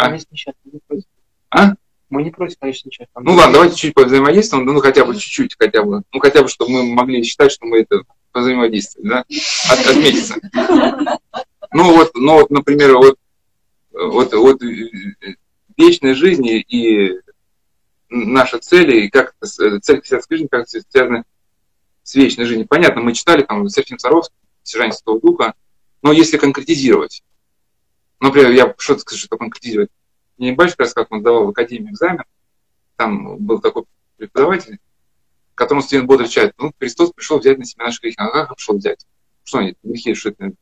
А? А? Мы не против, конечно, ничего. Ну ладно, давайте чуть повзаимодействуем, ну хотя бы чуть-чуть, хотя бы. Ну хотя бы, чтобы мы могли считать, что мы это взаимодействовали, да? От, отметиться. Ну вот, ну вот, например, вот, вот, вот вечной жизни и наши цели, и как цель христианской жизни, как связаны с вечной жизнью. Понятно, мы читали там Серафим Саровский, Сержание Святого Духа, но если конкретизировать, например, я что-то скажу, что конкретизировать, мне батюшка раз, как он сдавал в академии экзамен, там был такой преподаватель, которому студент бодро отвечает, ну, Христос пришел взять на себя наши грехи. А как пришел взять? Что они, грехи, что это?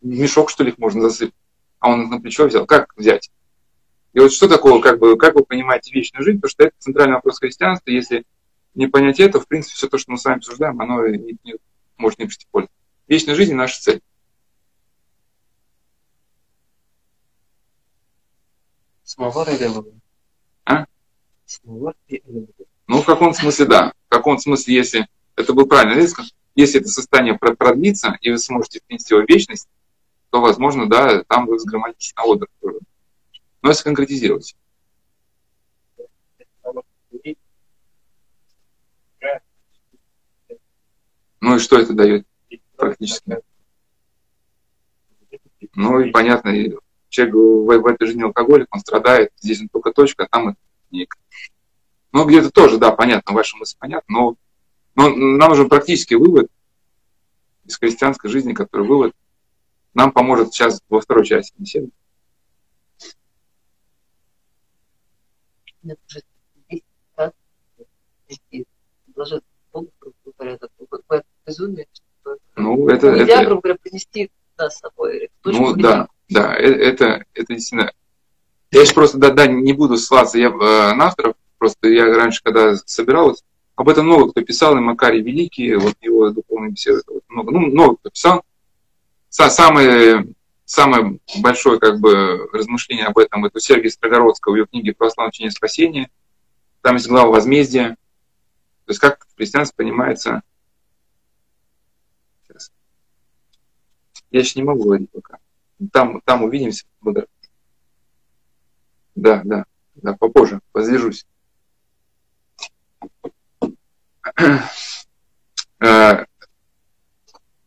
Мешок, что ли, их можно засыпать? А он на плечо взял. Как взять? И вот что такого, как, бы, как вы понимаете вечную жизнь, потому что это центральный вопрос христианства. Если не понять это, в принципе, все то, что мы с вами обсуждаем, оно не, не, может не прийти пользу. Вечная жизнь – наша цель. Самовар или А? Самовар и Ну, в каком смысле, да. В каком смысле, если это был правильный риск, если это состояние продлится, и вы сможете принести его в вечность, то, возможно, да, там вы взгроматите на отдых. Но если конкретизировать. Ну и что это дает практически? Ну и понятно, человек в, в этой жизни алкоголик, он страдает, здесь он только точка, а там это ник. Ну, где-то тоже, да, понятно, ваша мысль понятна, но, но нам нужен практический вывод из христианской жизни, который вывод нам поможет сейчас во второй части беседы. Ну, это, Нельзя, это, грубо говоря, принести да, с собой. ну, да, да, э, это, это действительно... Я сейчас просто да, да, не буду ссылаться я, э, на авторов, просто я раньше, когда собиралась, об этом много кто писал, и Макарий Великий, вот его духовные беседы, много, ну, много кто писал. Самое, самое большое как бы, размышление об этом это у Сергея Строгородского в ее книге «Православное учение спасения». Там есть глава возмездия. То есть как в христианстве понимается... Сейчас. Я еще не могу говорить пока. Там, там увидимся. Да, да, да, попозже, воздержусь. Э,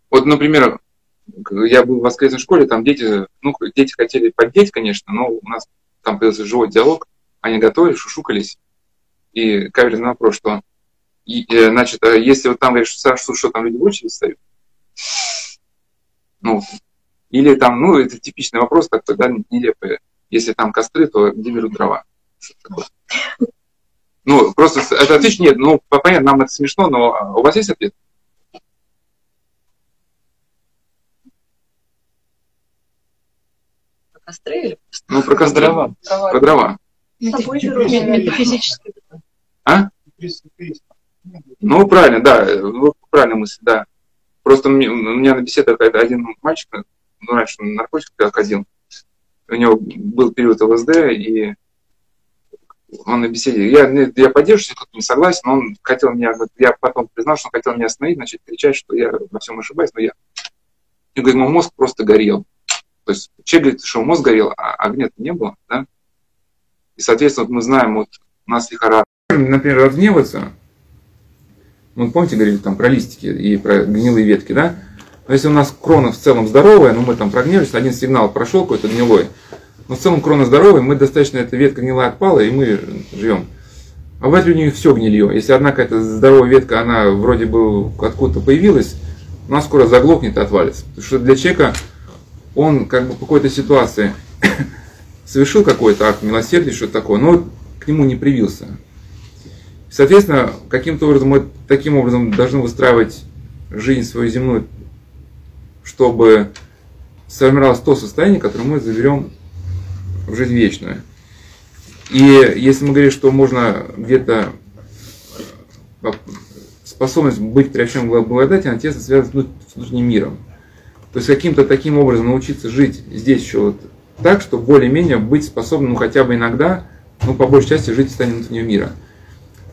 вот, например, я был в воскресной школе, там дети, ну, дети хотели поддеть, конечно, но у нас там появился живой диалог, они готовили, шушукались, и каверзный вопрос, что, и, э, значит, а если вот там говоришь, что, что там люди в очередь стоят, ну, или там, ну, это типичный вопрос, так тогда нелепый. Если там костры, то где берут дрова? Ну, просто это ответ нет, ну, понятно, нам это смешно, но а, у вас есть ответ? Про костры или Ну, про костры. Дрова. Про дрова. Метафизически. А? Ну, правильно, да, ну, правильная мысль, да. Просто у меня на беседах один мальчик, ну, раньше он наркотик ходил, у него был период ЛСД, и он на беседе, я, я поддерживаю, тут не согласен, но он хотел меня, я потом признал, что он хотел меня остановить, начать кричать, что я во всем ошибаюсь, но я, и говорит, мой мозг просто горел. То есть человек говорит, что мозг горел, а огня не было, да? И, соответственно, вот мы знаем, вот у нас лихорадка. Например, разгневаться, ну, помните, говорили там про листики и про гнилые ветки, да? Но если у нас крона в целом здоровая, ну мы там прогневались, один сигнал прошел какой-то гнилой, но в целом крона здоровая, мы достаточно, эта ветка гнилая отпала, и мы живем. А бывает у них все гнилье. Если одна какая-то здоровая ветка, она вроде бы откуда-то появилась, у нас скоро заглохнет и отвалится. Потому что для человека он как бы в какой-то ситуации совершил какой-то акт милосердия, что-то такое, но к нему не привился. Соответственно, каким-то образом мы таким образом должны выстраивать жизнь свою земную, чтобы сформировалось то состояние, которое мы заберем в жизнь вечную. И если мы говорим, что можно где-то э, способность быть приобщенным к благодати, она тесно связана с внутренним миром. То есть каким-то таким образом научиться жить здесь еще вот так, чтобы более-менее быть способным, ну хотя бы иногда, ну по большей части жить в состоянии внутреннего мира.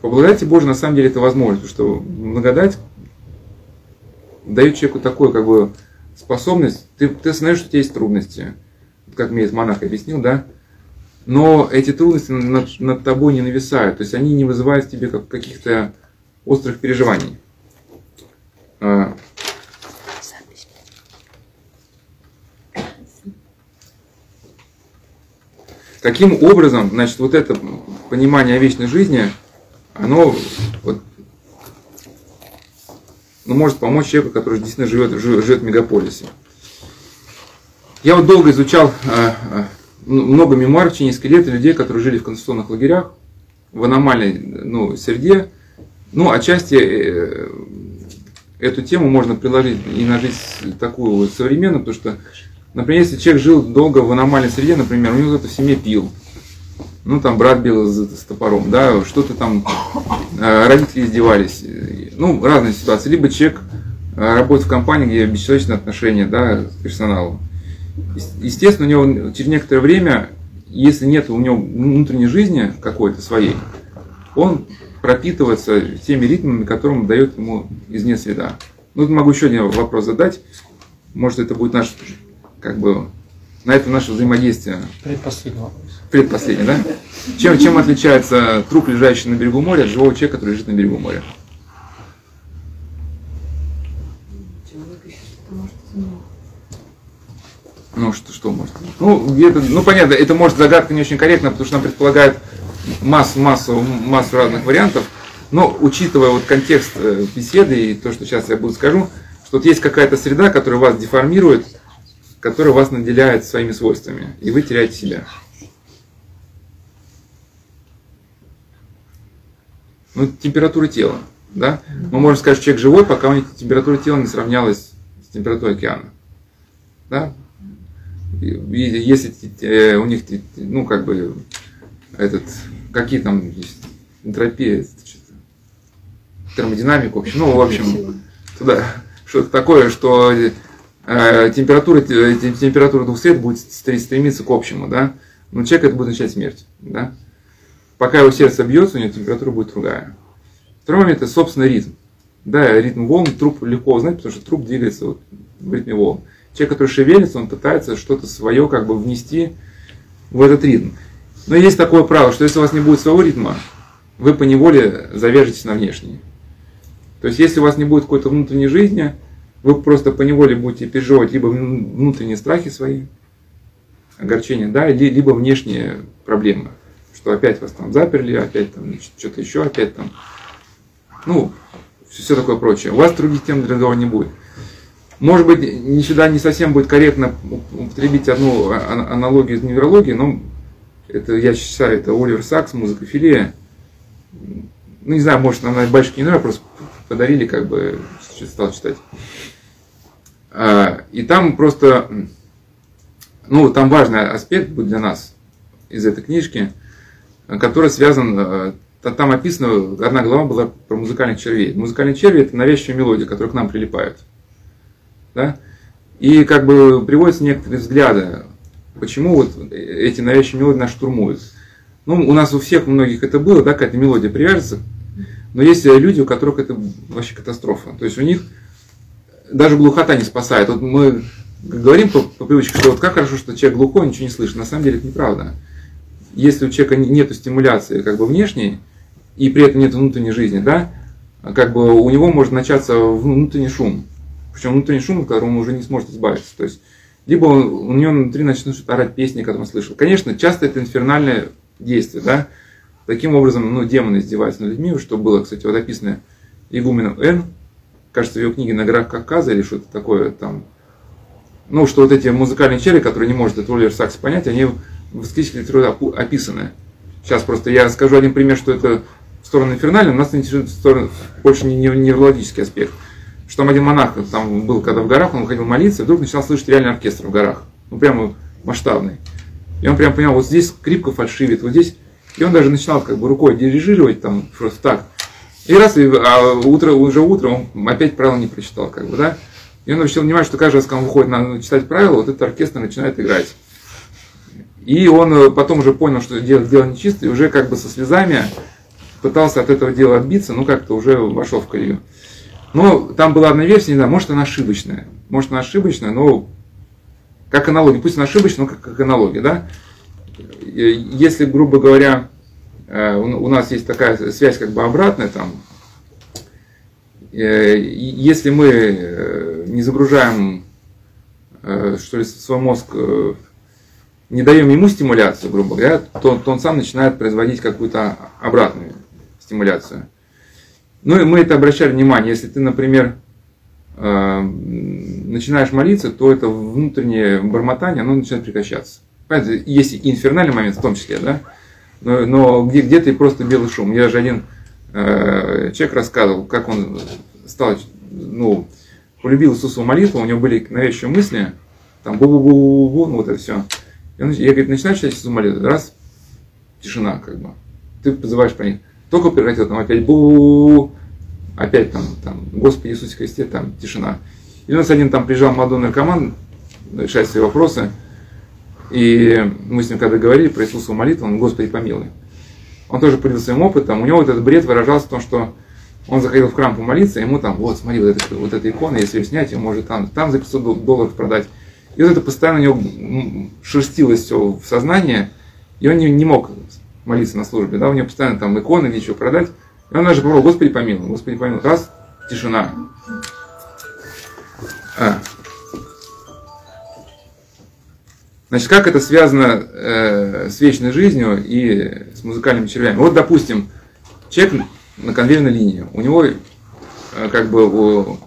По благодати Божьей на самом деле это возможно, потому что благодать дает человеку такую как бы способность, ты, ты знаешь, что у тебя есть трудности, как мне этот монах объяснил, да, но эти трудности над, над тобой не нависают, то есть они не вызывают в тебе как, каких-то острых переживаний. А, Таким образом, значит, вот это понимание о вечной жизни, оно вот, ну, может помочь человеку, который действительно живет, живет в мегаполисе. Я вот долго изучал а, а, много мемуаров в течение нескольких лет людей, которые жили в концентрационных лагерях, в аномальной ну, среде. Ну, отчасти э, эту тему можно приложить и на жизнь такую современную, потому что Например, если человек жил долго в аномальной среде, например, у него кто-то в семье пил, ну там брат бил с, топором, да, что-то там, э, родители издевались, ну разные ситуации. Либо человек э, работает в компании, где бесчеловечные отношения, да, с персоналом. Естественно, у него через некоторое время, если нет у него внутренней жизни какой-то своей, он пропитывается теми ритмами, которым дает ему извне среда. Ну, могу еще один вопрос задать. Может, это будет наш как бы на это наше взаимодействие. Предпоследний вопрос. Предпоследний, да? Чем, чем отличается труп, лежащий на берегу моря, от живого человека, который лежит на берегу моря? Ну, что, что может? Ну, это, ну, понятно, это может загадка не очень корректна, потому что она предполагает массу, массу, массу разных вариантов. Но учитывая вот контекст э, беседы и то, что сейчас я буду скажу, что вот есть какая-то среда, которая вас деформирует, который вас наделяет своими свойствами, и вы теряете себя. Ну, температура тела, да? Мы можем сказать, что человек живой, пока у них температура тела не сравнялась с температурой океана. Да? И если э, у них, ну, как бы, этот, какие там энтропия, термодинамика, в общем, ну, в общем, туда, что-то такое, что температура, э, температура двух сред будет стремиться к общему, да, но человек это будет означать смерть, да. Пока его сердце бьется, у него температура будет другая. Второй момент – это собственный ритм. Да, ритм волн труп легко узнать, потому что труп двигается вот в ритме волн. Человек, который шевелится, он пытается что-то свое как бы внести в этот ритм. Но есть такое правило, что если у вас не будет своего ритма, вы по неволе завяжетесь на внешний. То есть, если у вас не будет какой-то внутренней жизни – вы просто по неволе будете переживать либо внутренние страхи свои, огорчения, да, либо внешние проблемы, что опять вас там заперли, опять там что-то еще, опять там, ну, все такое прочее. У вас других тем для разговора не будет. Может быть, не сюда не совсем будет корректно употребить одну а, а, аналогию из неврологии, но это, я считаю, это Оливер Сакс, музыкофилия. Ну, не знаю, может, нам на не нравится, просто подарили, как бы, стал читать. А, и там просто, ну, там важный аспект будет для нас из этой книжки, который связан, э, там описано, одна глава была про музыкальных червей. Музыкальные черви – это навязчивая мелодия, которая к нам прилипает. Да? И как бы приводятся некоторые взгляды, почему вот эти навязчивые мелодии нас штурмуют. Ну, у нас у всех, у многих это было, да, какая-то мелодия привяжется, но есть люди, у которых это вообще катастрофа. То есть у них даже глухота не спасает. Вот мы говорим по, по привычке, что вот как хорошо, что человек глухой, ничего не слышит. На самом деле это неправда. Если у человека нет стимуляции как бы внешней, и при этом нет внутренней жизни, да, как бы у него может начаться внутренний шум. Причем внутренний шум, от которого он уже не сможет избавиться. То есть, либо он, у него внутри начнут орать песни, которые он слышал. Конечно, часто это инфернальное действие, да. Таким образом, ну, демоны издеваются над людьми, что было, кстати, вот описано игуменом Н, кажется, в ее книге «На горах Кавказа» или что-то такое там, ну, что вот эти музыкальные черви, которые не может этот Оливер Сакс понять, они в эскетической литературе описаны. Сейчас просто я скажу один пример, что это в сторону инфернальной, нас интересует в сторону, больше не неврологический аспект. Что там один монах там был, когда в горах, он выходил молиться, и вдруг начал слышать реальный оркестр в горах. Ну, прямо масштабный. И он прям понял, вот здесь скрипка фальшивит, вот здесь. И он даже начинал как бы рукой дирижировать там просто так. И раз, а утро, уже утром он опять правила не прочитал, как бы, да? И он начал понимать, что каждый раз, когда он выходит на читать правила, вот этот оркестр начинает играть. И он э, потом уже понял, что дело, дело нечисто, и уже как бы со слезами пытался от этого дела отбиться, ну как-то уже вошел в колею. Но там была одна версия, не знаю, может она ошибочная. Может она ошибочная, но как аналогия. Пусть она ошибочная, но как, как аналогия, да? если, грубо говоря, э, у нас есть такая связь как бы обратная, там, э, если мы не загружаем что ли, свой мозг, не даем ему стимуляцию, грубо говоря, то, то он сам начинает производить какую-то обратную стимуляцию. Ну и мы это обращали внимание, если ты, например, начинаешь молиться, то это внутреннее бормотание, оно начинает прекращаться. Понимаете, есть и инфернальный момент в том числе, да? Но, но где, где-то и просто белый шум. Я же один э, человек рассказывал, как он стал, ну, полюбил Иисусову молитву, у него были навязчивые мысли, там бу-бу-бу-бу, ну вот это все. И он, я, говорит, начинаю читать Иисусову молитву, раз, тишина, как бы. Ты позываешь по ней. Только прекратил, там опять бу опять там, там, Господи Иисусе Христе, там тишина. И у нас один там приезжал молодой наркоман, решать свои вопросы, и мы с ним когда говорили про Иисусову молитву, он, Господи, помилуй. Он тоже поделился своим опытом. У него вот этот бред выражался в том, что он заходил в храм помолиться, ему там, вот, смотри, вот, это, вот эта икона, если ее снять, ее может там, там за 500 долларов продать. И вот это постоянно у него шерстилось все в сознание, и он не, не мог молиться на службе, да, у него постоянно там иконы, ничего продать. И он даже попробовал, Господи помилуй, Господи помилуй. Раз, тишина. А, Значит, как это связано э, с вечной жизнью и с музыкальными червями? Вот, допустим, человек на конвейерной линии, у него э, как бы у,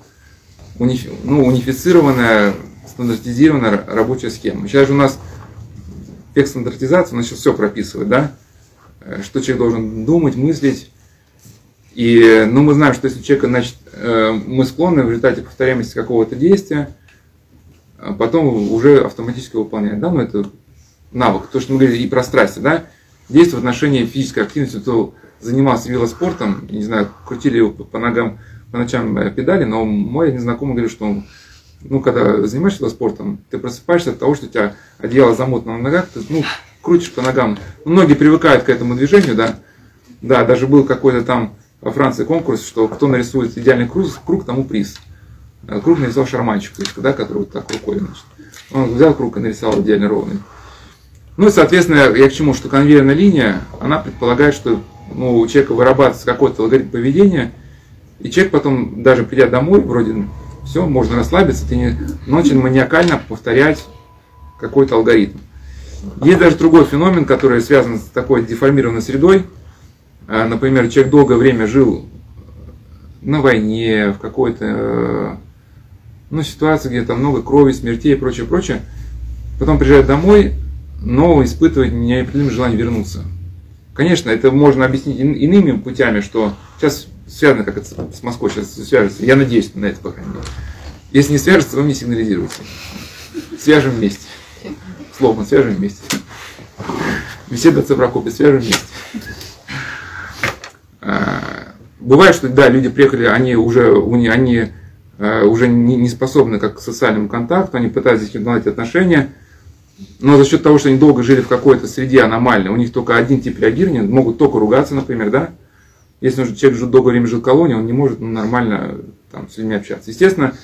унифи, ну, унифицированная, стандартизированная рабочая схема. Сейчас же у нас век стандартизации, он сейчас все прописывает, да? Э, что человек должен думать, мыслить. И, ну, мы знаем, что если человек, значит, э, мы склонны в результате повторяемости какого-то действия, а потом уже автоматически выполняет. Да? Ну, это навык. То, что мы говорили и про страсти. Да? Действие в отношении физической активности, кто занимался велоспортом, не знаю, крутили его по ногам по ночам э, педали, но мой один знакомый говорит, что он, ну, когда занимаешься велоспортом, ты просыпаешься от того, что у тебя одеяло замотано на ногах, ты ну, крутишь по ногам. Многие привыкают к этому движению, да. Да, даже был какой-то там во Франции конкурс, что кто нарисует идеальный круг, круг тому приз. Э, круг нарисовал шарманчик, да, который вот так рукой, значит. Он взял круг и нарисовал идеально ровный. Ну и, соответственно, я к чему, что конвейерная линия, она предполагает, что ну, у человека вырабатывается какой-то алгоритм поведения, и человек потом, даже придя домой, вроде все, можно расслабиться, ты не начал маниакально повторять какой-то алгоритм. Есть даже другой феномен, который связан с такой деформированной средой. Э, например, человек долгое время жил на войне, в какой-то э, ну, ситуация, где там много крови, смертей и прочее, прочее, потом приезжает домой, но испытывает неопределимое желание вернуться. Конечно, это можно объяснить иными путями, что сейчас связано, как это с Москвой сейчас свяжется. Я надеюсь на это, по крайней мере. Если не свяжется, вы мне сигнализируете. Свяжем вместе. Слоган, свяжем вместе. Беседа о Прокопе, свяжем вместе. А, бывает, что да, люди приехали, они уже, они уже не способны как к социальному контакту, они пытаются наладить отношения, но за счет того, что они долго жили в какой-то среде аномальной, у них только один тип реагирования, могут только ругаться, например, да? Если он, человек долгое время жил в колонии, он не может ну, нормально там, с людьми общаться. Естественно,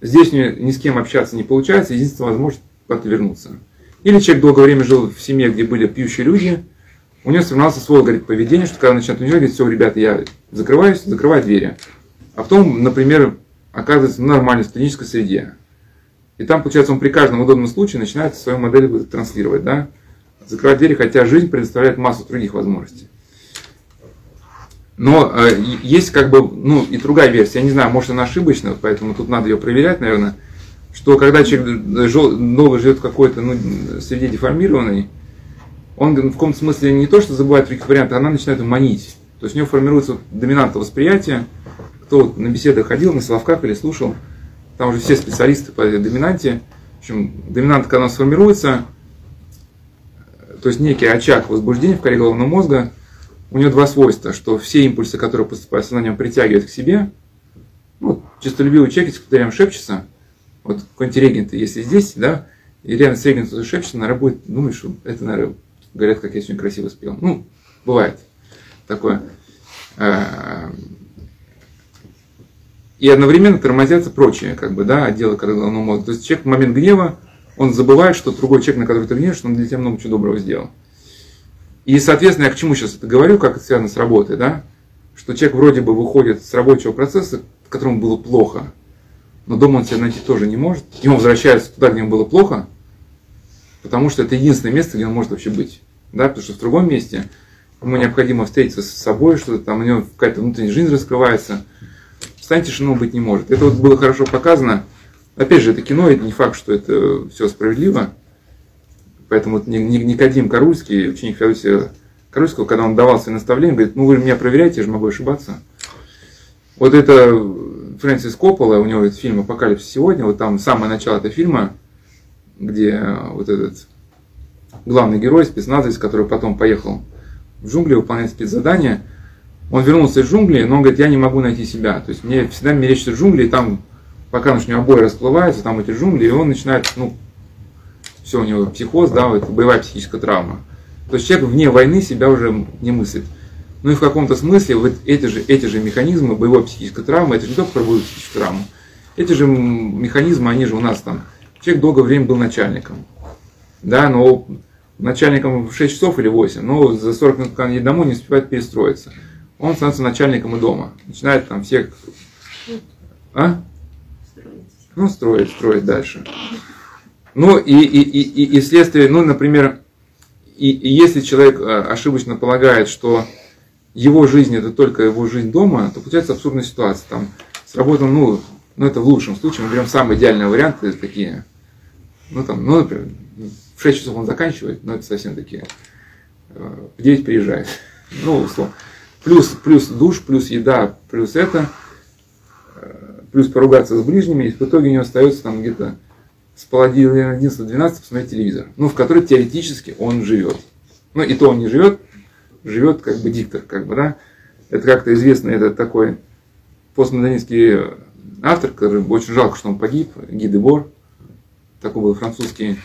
здесь ни с кем общаться не получается, единственная возможность как-то вернуться. Или человек долгое время жил в семье, где были пьющие люди, у него сформировался свой говорит, поведение, что когда начинает унижать, говорит, все, ребята, я закрываюсь, закрываю двери. А потом, например, оказывается в нормальной студенческой среде. И там, получается, он при каждом удобном случае начинает свою модель транслировать, да? Закрывать двери, хотя жизнь предоставляет массу других возможностей. Но э, есть как бы, ну, и другая версия, я не знаю, может она ошибочна, поэтому тут надо ее проверять, наверное, что когда человек долго живет в какой-то ну, среде деформированной, он в каком-то смысле не то, что забывает других вариантов, она начинает манить. То есть у него формируется доминантное восприятие, кто на беседах ходил, на Соловках или слушал, там уже все специалисты по доминанте. В общем, доминант, когда она сформируется, то есть некий очаг возбуждения в коре головного мозга, у него два свойства, что все импульсы, которые поступают в сознание, он притягивает к себе. Ну, чистолюбивый человек, если рядом шепчется, вот какой-нибудь если здесь, да, и рядом с регентом шепчется, наверное, будет думать, что это, наверное, говорят, как я сегодня красиво спел. Ну, бывает такое. И одновременно тормозятся прочие, как бы, да, отделы головного мозга. То есть человек в момент гнева, он забывает, что другой человек, на который ты гневаешься, он для тебя много чего доброго сделал. И, соответственно, я к чему сейчас это говорю, как это связано с работой, да? Что человек вроде бы выходит с рабочего процесса, которому было плохо, но дома он себя найти тоже не может, он возвращается туда, где ему было плохо, потому что это единственное место, где он может вообще быть. Да? Потому что в другом месте ему необходимо встретиться с собой, что-то там у него какая-то внутренняя жизнь раскрывается. Встань тишину быть не может. Это вот было хорошо показано. Опять же, это кино, это не факт, что это все справедливо. Поэтому вот Никодим Карульский, ученик Феодосия Карульского, когда он давал свои наставления, говорит, ну вы меня проверяете, я же могу ошибаться. Вот это Фрэнсис Коппола, у него этот фильм «Апокалипсис сегодня», вот там самое начало этого фильма, где вот этот главный герой, спецназовец, который потом поехал в джунгли выполнять спецзадание, он вернулся из джунглей, но он говорит, я не могу найти себя. То есть мне всегда мерещатся джунгли, и там, пока у него обои расплываются, там эти джунгли, и он начинает, ну, все, у него психоз, да, вот, боевая психическая травма. То есть человек вне войны себя уже не мыслит. Ну и в каком-то смысле вот эти же, эти же механизмы боевой психической травмы, это же не только про боевую психическую травму, эти же механизмы, они же у нас там, человек долгое время был начальником, да, но начальником в 6 часов или 8, но за 40 минут, когда едет домой, не успевает перестроиться. Он становится начальником и дома. Начинает там всех... А? Ну, строить, строить дальше. Ну, и, и, и, и следствие, ну, например, и, и если человек э, ошибочно полагает, что его жизнь это только его жизнь дома, то получается абсурдная ситуация. Там сработал, ну, ну это в лучшем случае, мы берем самый идеальный вариант, такие, ну там, ну, например, в 6 часов он заканчивает, но это совсем такие, э, в 9 приезжает. Ну, условно. Плюс, плюс душ, плюс еда, плюс это, э, плюс поругаться с ближними, и в итоге у него остается там где-то с половины 11-12 посмотреть телевизор, ну, в который теоретически он живет. Ну, и то он не живет, живет как бы диктор, как бы, да. Это как-то известно, это такой постмодернистский автор, который очень жалко, что он погиб, Ги де Бор, такой был французский,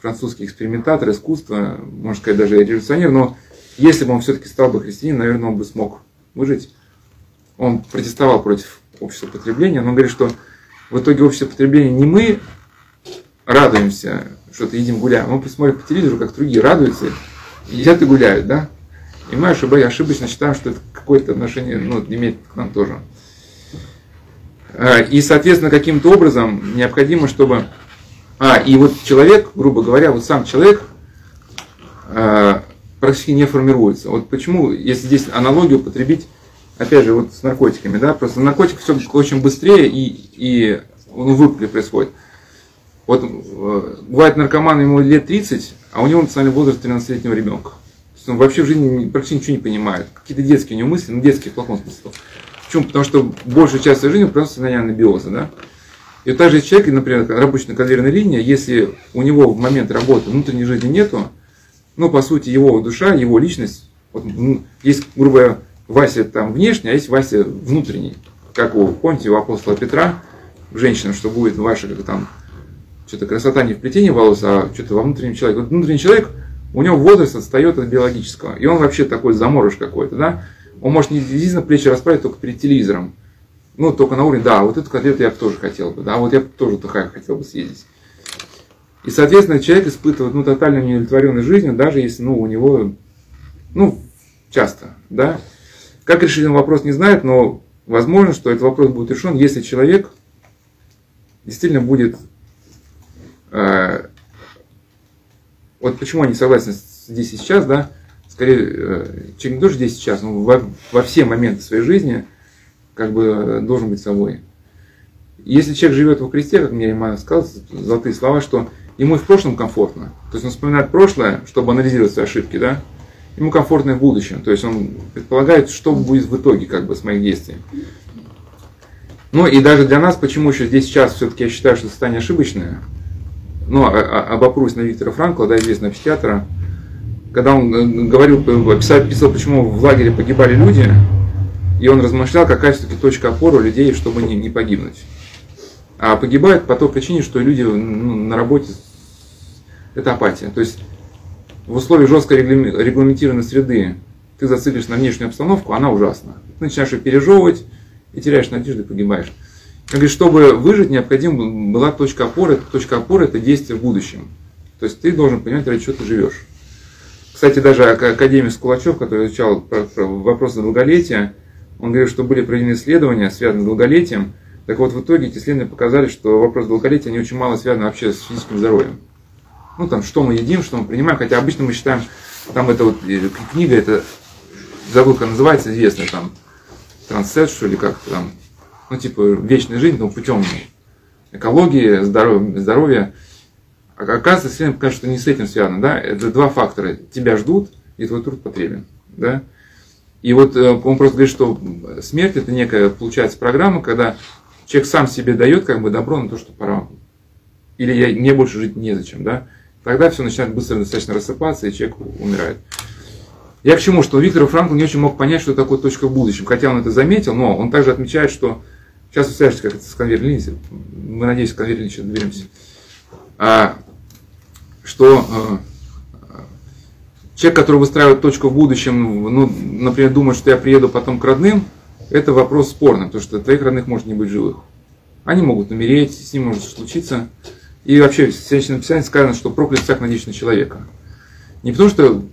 французский экспериментатор искусства, можно сказать, даже революционер, но если бы он все-таки стал бы христианином, наверное, он бы смог выжить. Он протестовал против общества потребления, но он говорит, что в итоге общество потребления не мы радуемся, что-то едим, гуляем, мы посмотрим по телевизору, как другие радуются, едят и гуляют, да? И мы ошибочно считаем, что это какое-то отношение ну, имеет к нам тоже. А, и, соответственно, каким-то образом необходимо, чтобы... А, и вот человек, грубо говоря, вот сам человек а, практически не формируется. Вот почему, если здесь аналогию употребить, опять же, вот с наркотиками, да, просто наркотик все очень быстрее и, и ну, выпали происходит. Вот э, бывает наркоман, ему лет 30, а у него национальный возраст 13-летнего ребенка он вообще в жизни практически ничего не понимает. Какие-то детские у него мысли, ну детские в плохом смысле. Почему? Потому что большая часть своей жизни просто состояние анабиоза, да? И вот также человек, например, рабочий на конвейерной линии, если у него в момент работы внутренней жизни нету, ну, по сути, его душа, его личность, вот, есть, грубо говоря, Вася там внешний, а есть Вася внутренний. Как у, помните, у апостола Петра, женщина, что будет ваша, как там, что-то красота не в плетении волос, а что-то во внутреннем человеке. Вот внутренний человек – у него возраст отстает от биологического. И он вообще такой заморож какой-то, да? Он может не действительно плечи расправить только перед телевизором. Ну, только на уровне, да, вот эту котлету я бы тоже хотел бы, да, вот я бы тоже туда хотел бы съездить. И, соответственно, человек испытывает, ну, тотальную неудовлетворенность жизнью, даже если, ну, у него, ну, часто, да. Как решить вопрос, не знает, но возможно, что этот вопрос будет решен, если человек действительно будет э, вот почему они согласны здесь и сейчас, да, скорее, э, человек не тоже здесь и сейчас, но во, во все моменты своей жизни как бы э, должен быть собой. Если человек живет во Христе, как мне Риманов сказал, золотые слова, что ему и в прошлом комфортно. То есть он вспоминает прошлое, чтобы анализировать свои ошибки, да, ему комфортно и в будущем. То есть он предполагает, что будет в итоге как бы с моих действий. Ну и даже для нас, почему еще здесь сейчас все-таки я считаю, что состояние ошибочное, ну, а, а, обопрусь на Виктора Франкла, да, известного психиатра, когда он э, говорил, описал, описал, почему в лагере погибали люди, и он размышлял, какая все-таки точка опоры у людей, чтобы не, не погибнуть. А погибают по той причине, что люди ну, на работе это апатия. То есть в условиях жесткой регламентированной среды ты зациклишь на внешнюю обстановку, она ужасна. Ты начинаешь ее пережевывать и теряешь надежду и погибаешь. говорит, чтобы выжить, необходима была точка опоры. Точка опоры – это действие в будущем. То есть ты должен понимать, ради чего ты живешь. Кстати, даже академик Скулачев, который изучал вопросы долголетия, он говорит, что были проведены исследования, связанные с долголетием. Так вот, в итоге эти исследования показали, что вопрос долголетия, они очень мало связаны вообще с физическим здоровьем. Ну, там, что мы едим, что мы принимаем, хотя обычно мы считаем, там это вот э, книга, это, забыл, как называется, известная, там, трансет, что ли, как там, ну, типа, вечная жизнь, но путем экологии, здоровья, здоровья. А оказывается, исследование покажет, что не с этим связано, да, это два фактора. Тебя ждут, и твой труд потребен, да. И вот э, он просто говорит, что смерть это некая, получается, программа, когда человек сам себе дает как бы добро на то, что пора. Или я, мне больше жить незачем, да. Тогда все начинает быстро достаточно рассыпаться, и человек умирает. Я к чему, что Виктор Франкл не очень мог понять, что такое точка в будущем. Хотя он это заметил, но он также отмечает, что сейчас свяжетесь как это с конвейер мы, надеюсь, к конвейер еще доберемся, а, что а, человек, который выстраивает точку в будущем, ну, например, думает, что я приеду потом к родным, это вопрос спорный, потому что твоих родных может не быть живых. Они могут умереть, с ним может случиться. И вообще в Священном Писании сказано, что проклят всяк надеясь на человека. Не потому что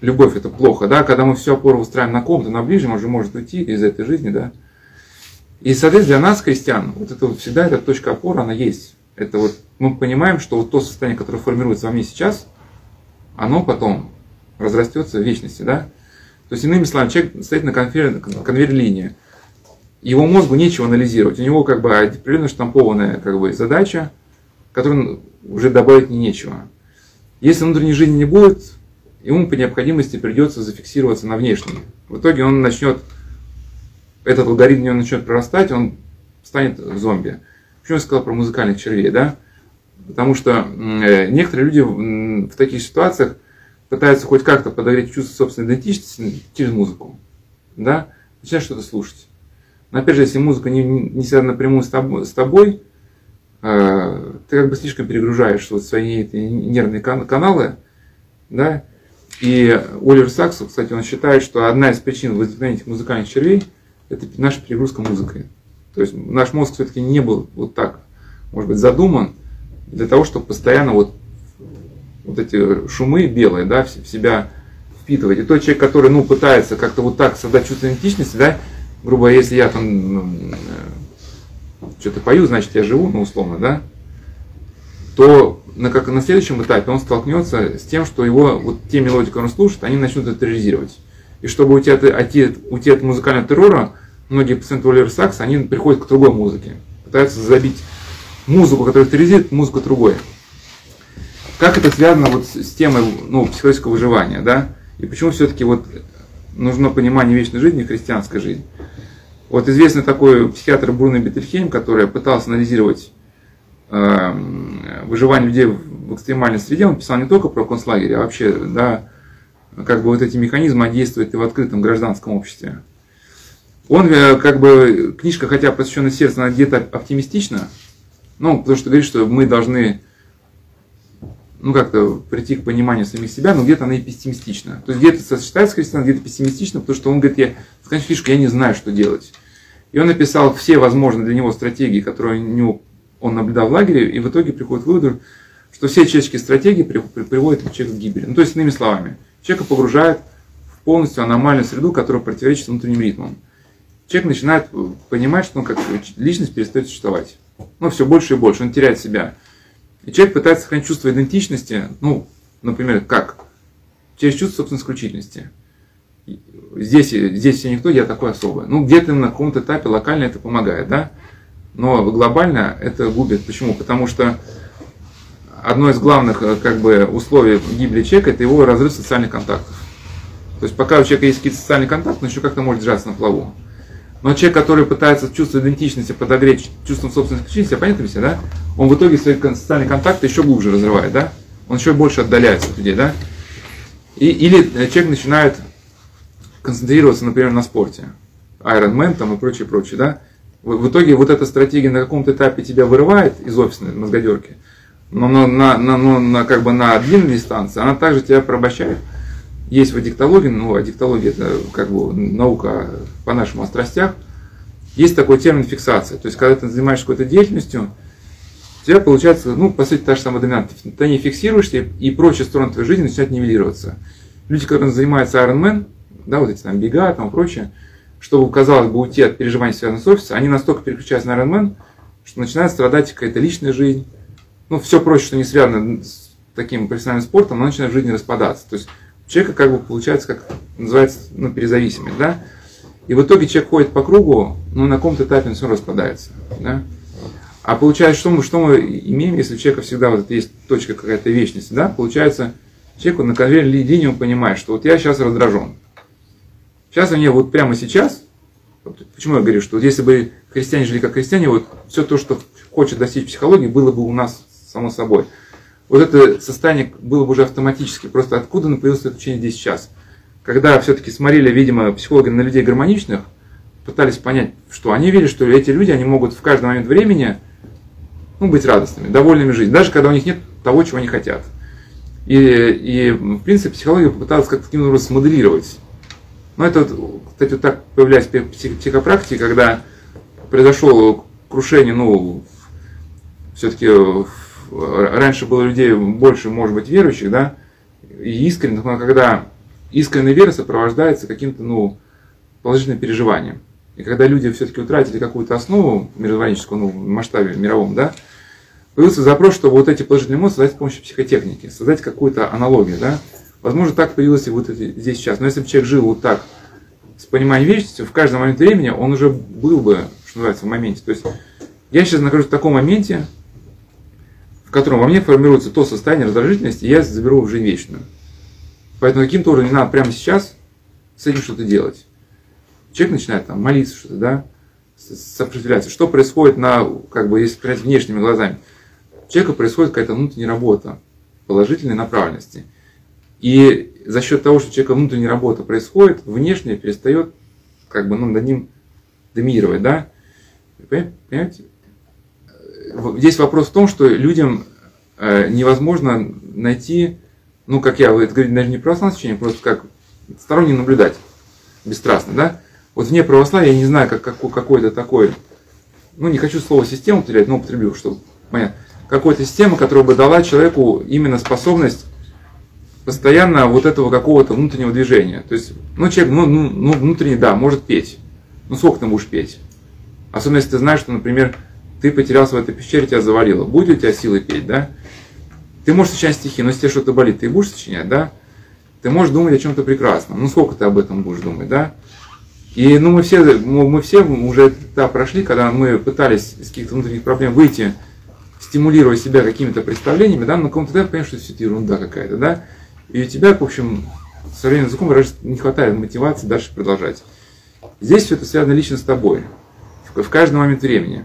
любовь это плохо, да, когда мы всю опору выстраиваем на ком-то, на ближнем, он же может уйти из этой жизни, да. И, соответственно, для нас, крестьян, вот это вот всегда эта точка опоры, она есть. Это вот мы понимаем, что вот то состояние, которое формируется во мне сейчас, оно потом разрастется в вечности, да. То есть, иными словами, человек стоит на конвейер, конвейер-линии. Его мозгу нечего анализировать. У него как бы определенно штампованная как бы, задача, которую уже добавить не нечего. Если внутренней жизни не будет, ему по необходимости придется зафиксироваться на внешней. В итоге он начнет, этот алгоритм у него начнет прорастать, он станет зомби. Почему я сказал про музыкальных червей, да? Потому что э, некоторые люди в таких ситуациях пытаются хоть как-то подогреть чувство собственной идентичности через музыку, да, начинаешь что-то слушать. Но опять же, если музыка не, не связана напрямую с тобой, с тобой э, ты как бы слишком перегружаешь вот свои эти нервные каналы, да, и Оливер Сакс, кстати, он считает, что одна из причин возникновения этих музыкальных червей – это наша перегрузка музыкой. То есть наш мозг все-таки не был вот так, может быть, задуман для того, чтобы постоянно вот, вот эти шумы белые, да, в себя впитывать. И тот человек, который, ну, пытается как-то вот так создать чувство идентичности, да, грубо говоря, если я там э, что-то пою, значит, я живу, ну, условно, да, то на, как, на следующем этапе он столкнется с тем, что его вот те мелодии, которые он слушает, они начнут терроризировать. И чтобы уйти от, уйти, уйти от музыкального террора, многие пациенты Оливер Сакс, они приходят к другой музыке. Пытаются забить музыку, которая терроризирует, музыку другой. Как это связано вот с темой ну, психологического выживания, да? И почему все-таки вот нужно понимание вечной жизни христианской жизни? Вот известный такой психиатр Бруно Бетельхейм, который пытался анализировать э, выживание людей в экстремальной среде, он писал не только про концлагерь, а вообще, да, как бы вот эти механизмы действуют и в открытом гражданском обществе. Он, э, как бы, книжка, хотя посвящена сердцу, она где-то оптимистична, ну, потому что говорит, что мы должны, ну, как-то прийти к пониманию самих себя, но где-то она и пессимистична. То есть где-то сочетается с христианом, где-то пессимистично, потому что он говорит, я, скажем, фишку, я не знаю, что делать. И он написал все возможные для него стратегии, которые у него, он наблюдал в лагере, и в итоге приходит к выводу, что все человеческие стратегии приводят человека к гибели. Ну, то есть, иными словами, человека погружает в полностью аномальную среду, которая противоречит внутренним ритмам. Человек начинает понимать, что он как личность перестает существовать ну, все больше и больше, он теряет себя. И человек пытается сохранить чувство идентичности, ну, например, как? Через чувство собственной исключительности. Здесь, здесь все никто, я такой особый. Ну, где-то на каком-то этапе локально это помогает, да? Но глобально это губит. Почему? Потому что одно из главных как бы, условий гибели человека – это его разрыв социальных контактов. То есть пока у человека есть какие-то социальные контакты, он еще как-то может держаться на плаву. Но человек, который пытается чувство идентичности подогреть чувством собственной исключительности, понятно себе, да? Он в итоге свои социальные контакты еще глубже разрывает, да? Он еще больше отдаляется от людей, да? И, или человек начинает концентрироваться, например, на спорте. Iron Man там и прочее, прочее, да? В, в итоге вот эта стратегия на каком-то этапе тебя вырывает из офисной мозгодерки, но на, на, на, на, на, как бы на длинной дистанции она также тебя порабощает есть в аддиктологии, ну, аддиктология это как бы наука по нашим о страстях, есть такой термин фиксация. То есть, когда ты занимаешься какой-то деятельностью, у тебя получается, ну, по сути, та же самая доминанта. Ты не фиксируешься, и прочие стороны твоей жизни начинают нивелироваться. Люди, которые занимаются Ironman, да, вот эти там бега, там прочее, чтобы, казалось бы, уйти от переживаний, связанных с офисом, они настолько переключаются на Ironman, что начинает страдать какая-то личная жизнь. Ну, все прочее, что не связано с таким профессиональным спортом, оно начинает в жизни распадаться. То есть человека как бы получается, как называется, ну, перезависимость, да? И в итоге человек ходит по кругу, но на каком-то этапе он все распадается, да? А получается, что мы, что мы имеем, если у человека всегда вот есть точка какая-то вечности, да? Получается, человеку на конвейерной линии он понимает, что вот я сейчас раздражен. Сейчас у меня вот прямо сейчас, вот почему я говорю, что вот если бы христиане жили как христиане, вот все то, что хочет достичь психологии, было бы у нас само собой. Вот это состояние было бы уже автоматически. Просто откуда оно появилось это учение здесь сейчас? Когда все-таки смотрели, видимо, психологи на людей гармоничных, пытались понять, что они видят, что эти люди, они могут в каждый момент времени ну, быть радостными, довольными жизнью, даже когда у них нет того, чего они хотят. И, и в принципе, психология попыталась как-то таким образом смоделировать. Но это, кстати, вот так появляется в психопрактике, когда произошло крушение, ну, все-таки раньше было людей больше, может быть, верующих, да, и искренних, но когда искренняя вера сопровождается каким-то, ну, положительным переживанием. И когда люди все-таки утратили какую-то основу мировоззренческую, ну, в масштабе мировом, да, появился запрос, чтобы вот эти положительные эмоции создать с помощью психотехники, создать какую-то аналогию, да. Возможно, так появилось и вот здесь сейчас. Но если бы человек жил вот так, с пониманием вечности, в каждый момент времени он уже был бы, что называется, в моменте. То есть я сейчас нахожусь в таком моменте, котором во мне формируется то состояние раздражительности, и я заберу жизнь вечную. Поэтому каким-то образом надо прямо сейчас с этим что-то делать. Человек начинает там молиться что-то, да, сопротивляться. Что происходит на, как бы, если сказать, внешними глазами? У человека происходит какая-то внутренняя работа положительной направленности. И за счет того, что у человека внутренняя работа происходит, внешне перестает как бы ну, над ним доминировать, да? Понимаете? Здесь вопрос в том, что людям э, невозможно найти, ну, как я, это говорю даже не православное течение, просто как сторонний наблюдатель, бесстрастно, да? Вот вне православия я не знаю, как, как, какой-то такой, ну, не хочу слово систему потерять, но употреблю, чтобы понятно, какой-то система, которая бы дала человеку именно способность постоянно вот этого какого-то внутреннего движения. То есть, ну, человек, ну, ну, ну внутренний, да, может петь. Ну, сколько ты будешь петь? Особенно, если ты знаешь, что, например, ты потерялся в этой пещере, тебя завалило. Будет у тебя силы петь, да? Ты можешь сочинять стихи, но если тебе что-то болит, ты будешь сочинять, да? Ты можешь думать о чем-то прекрасном. Ну, сколько ты об этом будешь думать, да? И ну, мы, все, мы все уже этап прошли, когда мы пытались из каких-то внутренних проблем выйти, стимулируя себя какими-то представлениями, да, но каком-то этапе понимаешь, что все это ерунда какая-то, да? И у тебя, в общем, современным языком не хватает мотивации дальше продолжать. Здесь все это связано лично с тобой, в каждый момент времени.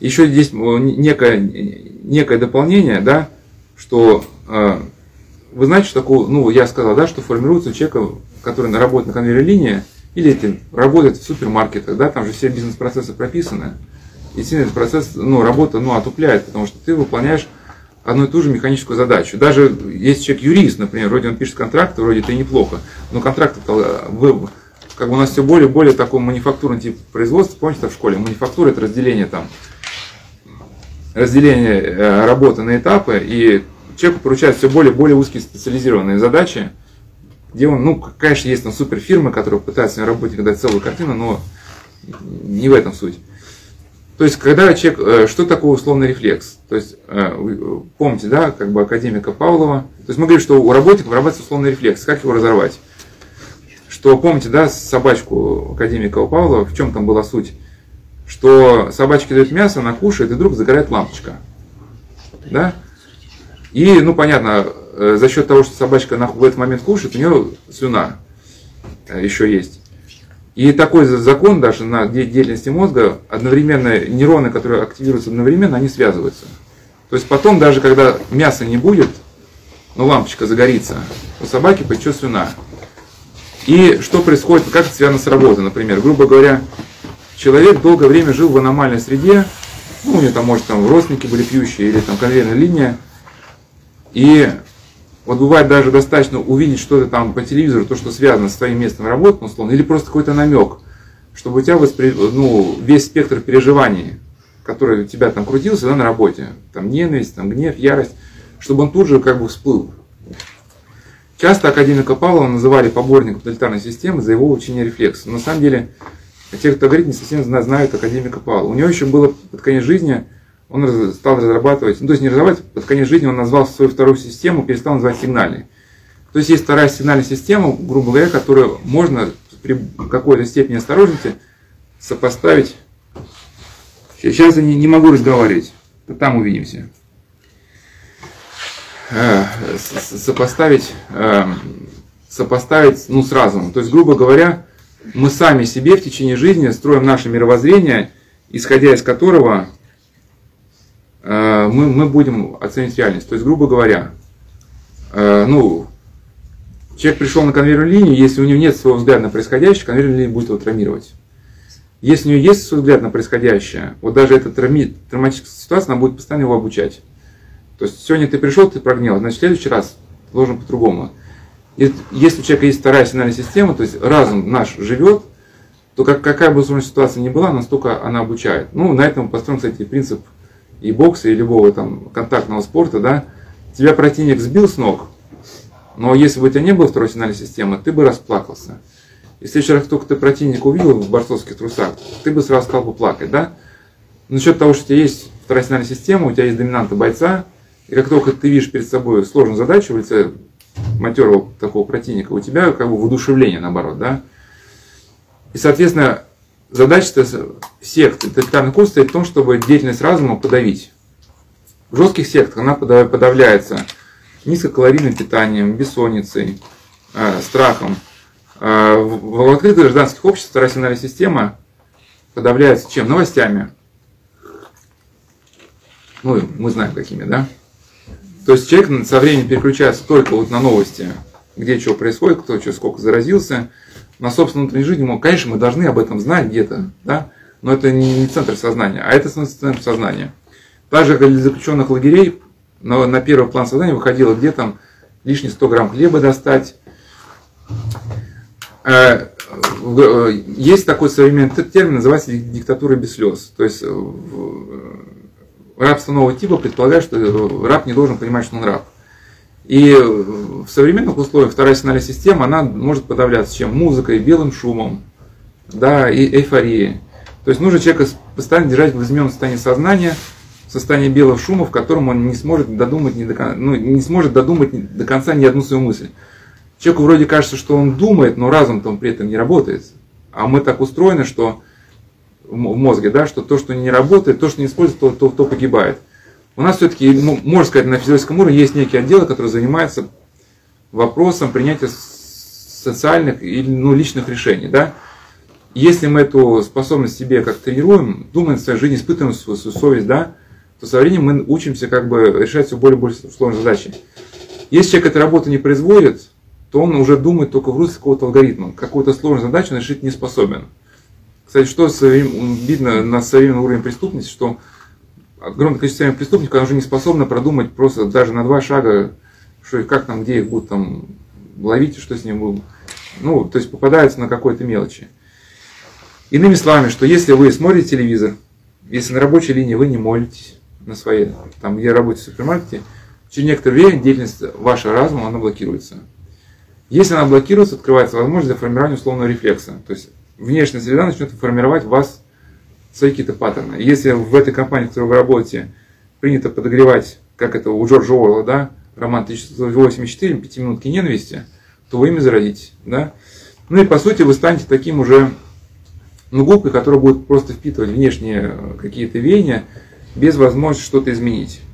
Еще здесь некое, некое дополнение, да, что э, вы знаете, что такое, ну, я сказал, да, что формируется у человека, который работает на конвейерной линии, или эти, работает в супермаркетах, да, там же все бизнес-процессы прописаны. И сильно этот процесс, ну, работа, ну, отупляет, потому что ты выполняешь одну и ту же механическую задачу. Даже если человек юрист, например, вроде он пишет контракт, вроде это неплохо, но контракт это как бы у нас все более и более такой манифактурный тип производства, помните, в школе, манифактура это разделение там, разделение э, работы на этапы, и человеку поручают все более и более узкие специализированные задачи, где он, ну, конечно, есть там суперфирмы, которые пытаются на работе дать целую картину, но не в этом суть. То есть, когда человек, э, что такое условный рефлекс? То есть, э, помните, да, как бы академика Павлова. То есть, мы говорим, что у работника вырабатывается условный рефлекс. Как его разорвать? Что, помните, да, собачку академика Павлова, в чем там была суть? Что собачке дают мясо, она кушает, и вдруг загорает лампочка. Да? И, ну, понятно, э, за счет того, что собачка в этот момент кушает, у нее слюна еще есть. И такой закон даже на деятельности мозга, одновременно нейроны, которые активируются одновременно, они связываются. То есть потом, даже когда мяса не будет, но лампочка загорится, у собаки потечет слюна. И что происходит, как это связано с работой, например. Грубо говоря, человек долгое время жил в аномальной среде, ну, у него там, может, там родственники были пьющие, или там конвейерная линия, и вот бывает даже достаточно увидеть что-то там по телевизору, то, что связано с твоим местом работы, условно, или просто какой-то намек чтобы у тебя воспри... ну, весь спектр переживаний, который у тебя там крутился да, на работе, там ненависть, там гнев, ярость, чтобы он тут же как бы всплыл. Часто академика Павлова называли поборником тоталитарной системы за его учение рефлекса. На самом деле, те, кто говорит, не совсем знают академика Павлова. У него еще было под конец жизни, он стал разрабатывать, ну то есть не разрабатывать, под конец жизни он назвал свою вторую систему, перестал называть сигнальной. То есть есть вторая сигнальная система, грубо говоря, которую можно при какой-то степени осторожности сопоставить. Сейчас я не, могу разговаривать, там увидимся. Э, сопоставить, э, сопоставить ну, с разумом. То есть, грубо говоря, мы сами себе в течение жизни строим наше мировоззрение, исходя из которого э, мы, мы будем оценить реальность. То есть, грубо говоря, ну, человек пришел на конвейерную линию, если у него нет своего взгляда на происходящее, конвейерная линия будет его травмировать. Если у него есть свой взгляд на происходящее, вот даже эта травматическая ситуация, она будет постоянно его обучать. То есть сегодня ты пришел, ты прогнил, значит в следующий раз должен по-другому. Если у человека есть вторая сигнальная система, то есть разум наш живет, то как, какая бы сложная ситуация ни была, настолько она обучает. Ну, на этом построен, кстати, принцип и бокса, и любого там контактного спорта, да. Тебя противник сбил с ног, но если бы у тебя не было второй сигнальной системы, ты бы расплакался. И в следующий раз только ты противника увидел в борцовских трусах, ты бы сразу стал бы плакать, да? Но счет того, что у тебя есть вторая сигнальная система, у тебя есть доминанта бойца, и как только ты видишь перед собой сложную задачу в лице матерого такого противника, у тебя как бы воодушевление наоборот, да? И, соответственно, задача сект тоталитарных курсов стоит в том, чтобы деятельность разума подавить. В жестких сектах она подавляется низкокалорийным питанием, бессонницей, э, страхом. Э, в открытых гражданских обществах вторая сигнальная система подавляется чем? Новостями. Ну, мы знаем какими, да? То есть человек со временем переключается только вот на новости, где что происходит, кто что, сколько заразился, на собственную внутреннюю жизнь. Ну, конечно, мы должны об этом знать где-то, да? но это не центр сознания, а это центр сознания. Так же, как для заключенных лагерей, но на первый план сознания выходило, где там лишние 100 грамм хлеба достать. Э, э, есть такой современный термин, называется диктатура без слез. То есть рабство нового типа предполагает, что раб не должен понимать, что он раб. И в современных условиях вторая сигнальная система, она может подавляться чем? Музыкой, белым шумом, да, и эйфорией. То есть нужно человека постоянно держать в измененном состоянии сознания, в состоянии белого шума, в котором он не сможет додумать, не до, ну, не сможет додумать до конца ни одну свою мысль. Человеку вроде кажется, что он думает, но разум-то он при этом не работает. А мы так устроены, что в мозге, да, что то, что не работает, то, что не используется, то, то, то погибает. У нас все-таки, можно сказать, на физическом уровне есть некие отделы, которые занимаются вопросом принятия социальных или ну, личных решений. Да? Если мы эту способность себе как тренируем, думаем в своей жизни, испытываем свою, свою совесть, да, то со временем мы учимся как бы решать все более и более сложные задачи. Если человек эту работу не производит, то он уже думает только в русле какого-то алгоритма. Какую-то сложную задачу он решить не способен. Кстати, что видно на современном уровне преступности, что огромное количество преступников уже не способно продумать просто даже на два шага, что как там, где их будут там ловить, что с ним будут. Ну, то есть попадаются на какой-то мелочи. Иными словами, что если вы смотрите телевизор, если на рабочей линии вы не молитесь на своей, там, где работаете в супермаркете, через некоторое время деятельность вашего разума, она блокируется. Если она блокируется, открывается возможность для формирования условного рефлекса. То есть внешняя среда начнет формировать в вас свои какие-то паттерны. Если в этой компании, в которой вы работаете, принято подогревать, как это у Джорджа Орла, да, роман 1984, «Пятиминутки ненависти», то вы ими заразитесь. Да? Ну и по сути вы станете таким уже ну, губкой, которая будет просто впитывать внешние какие-то веяния без возможности что-то изменить.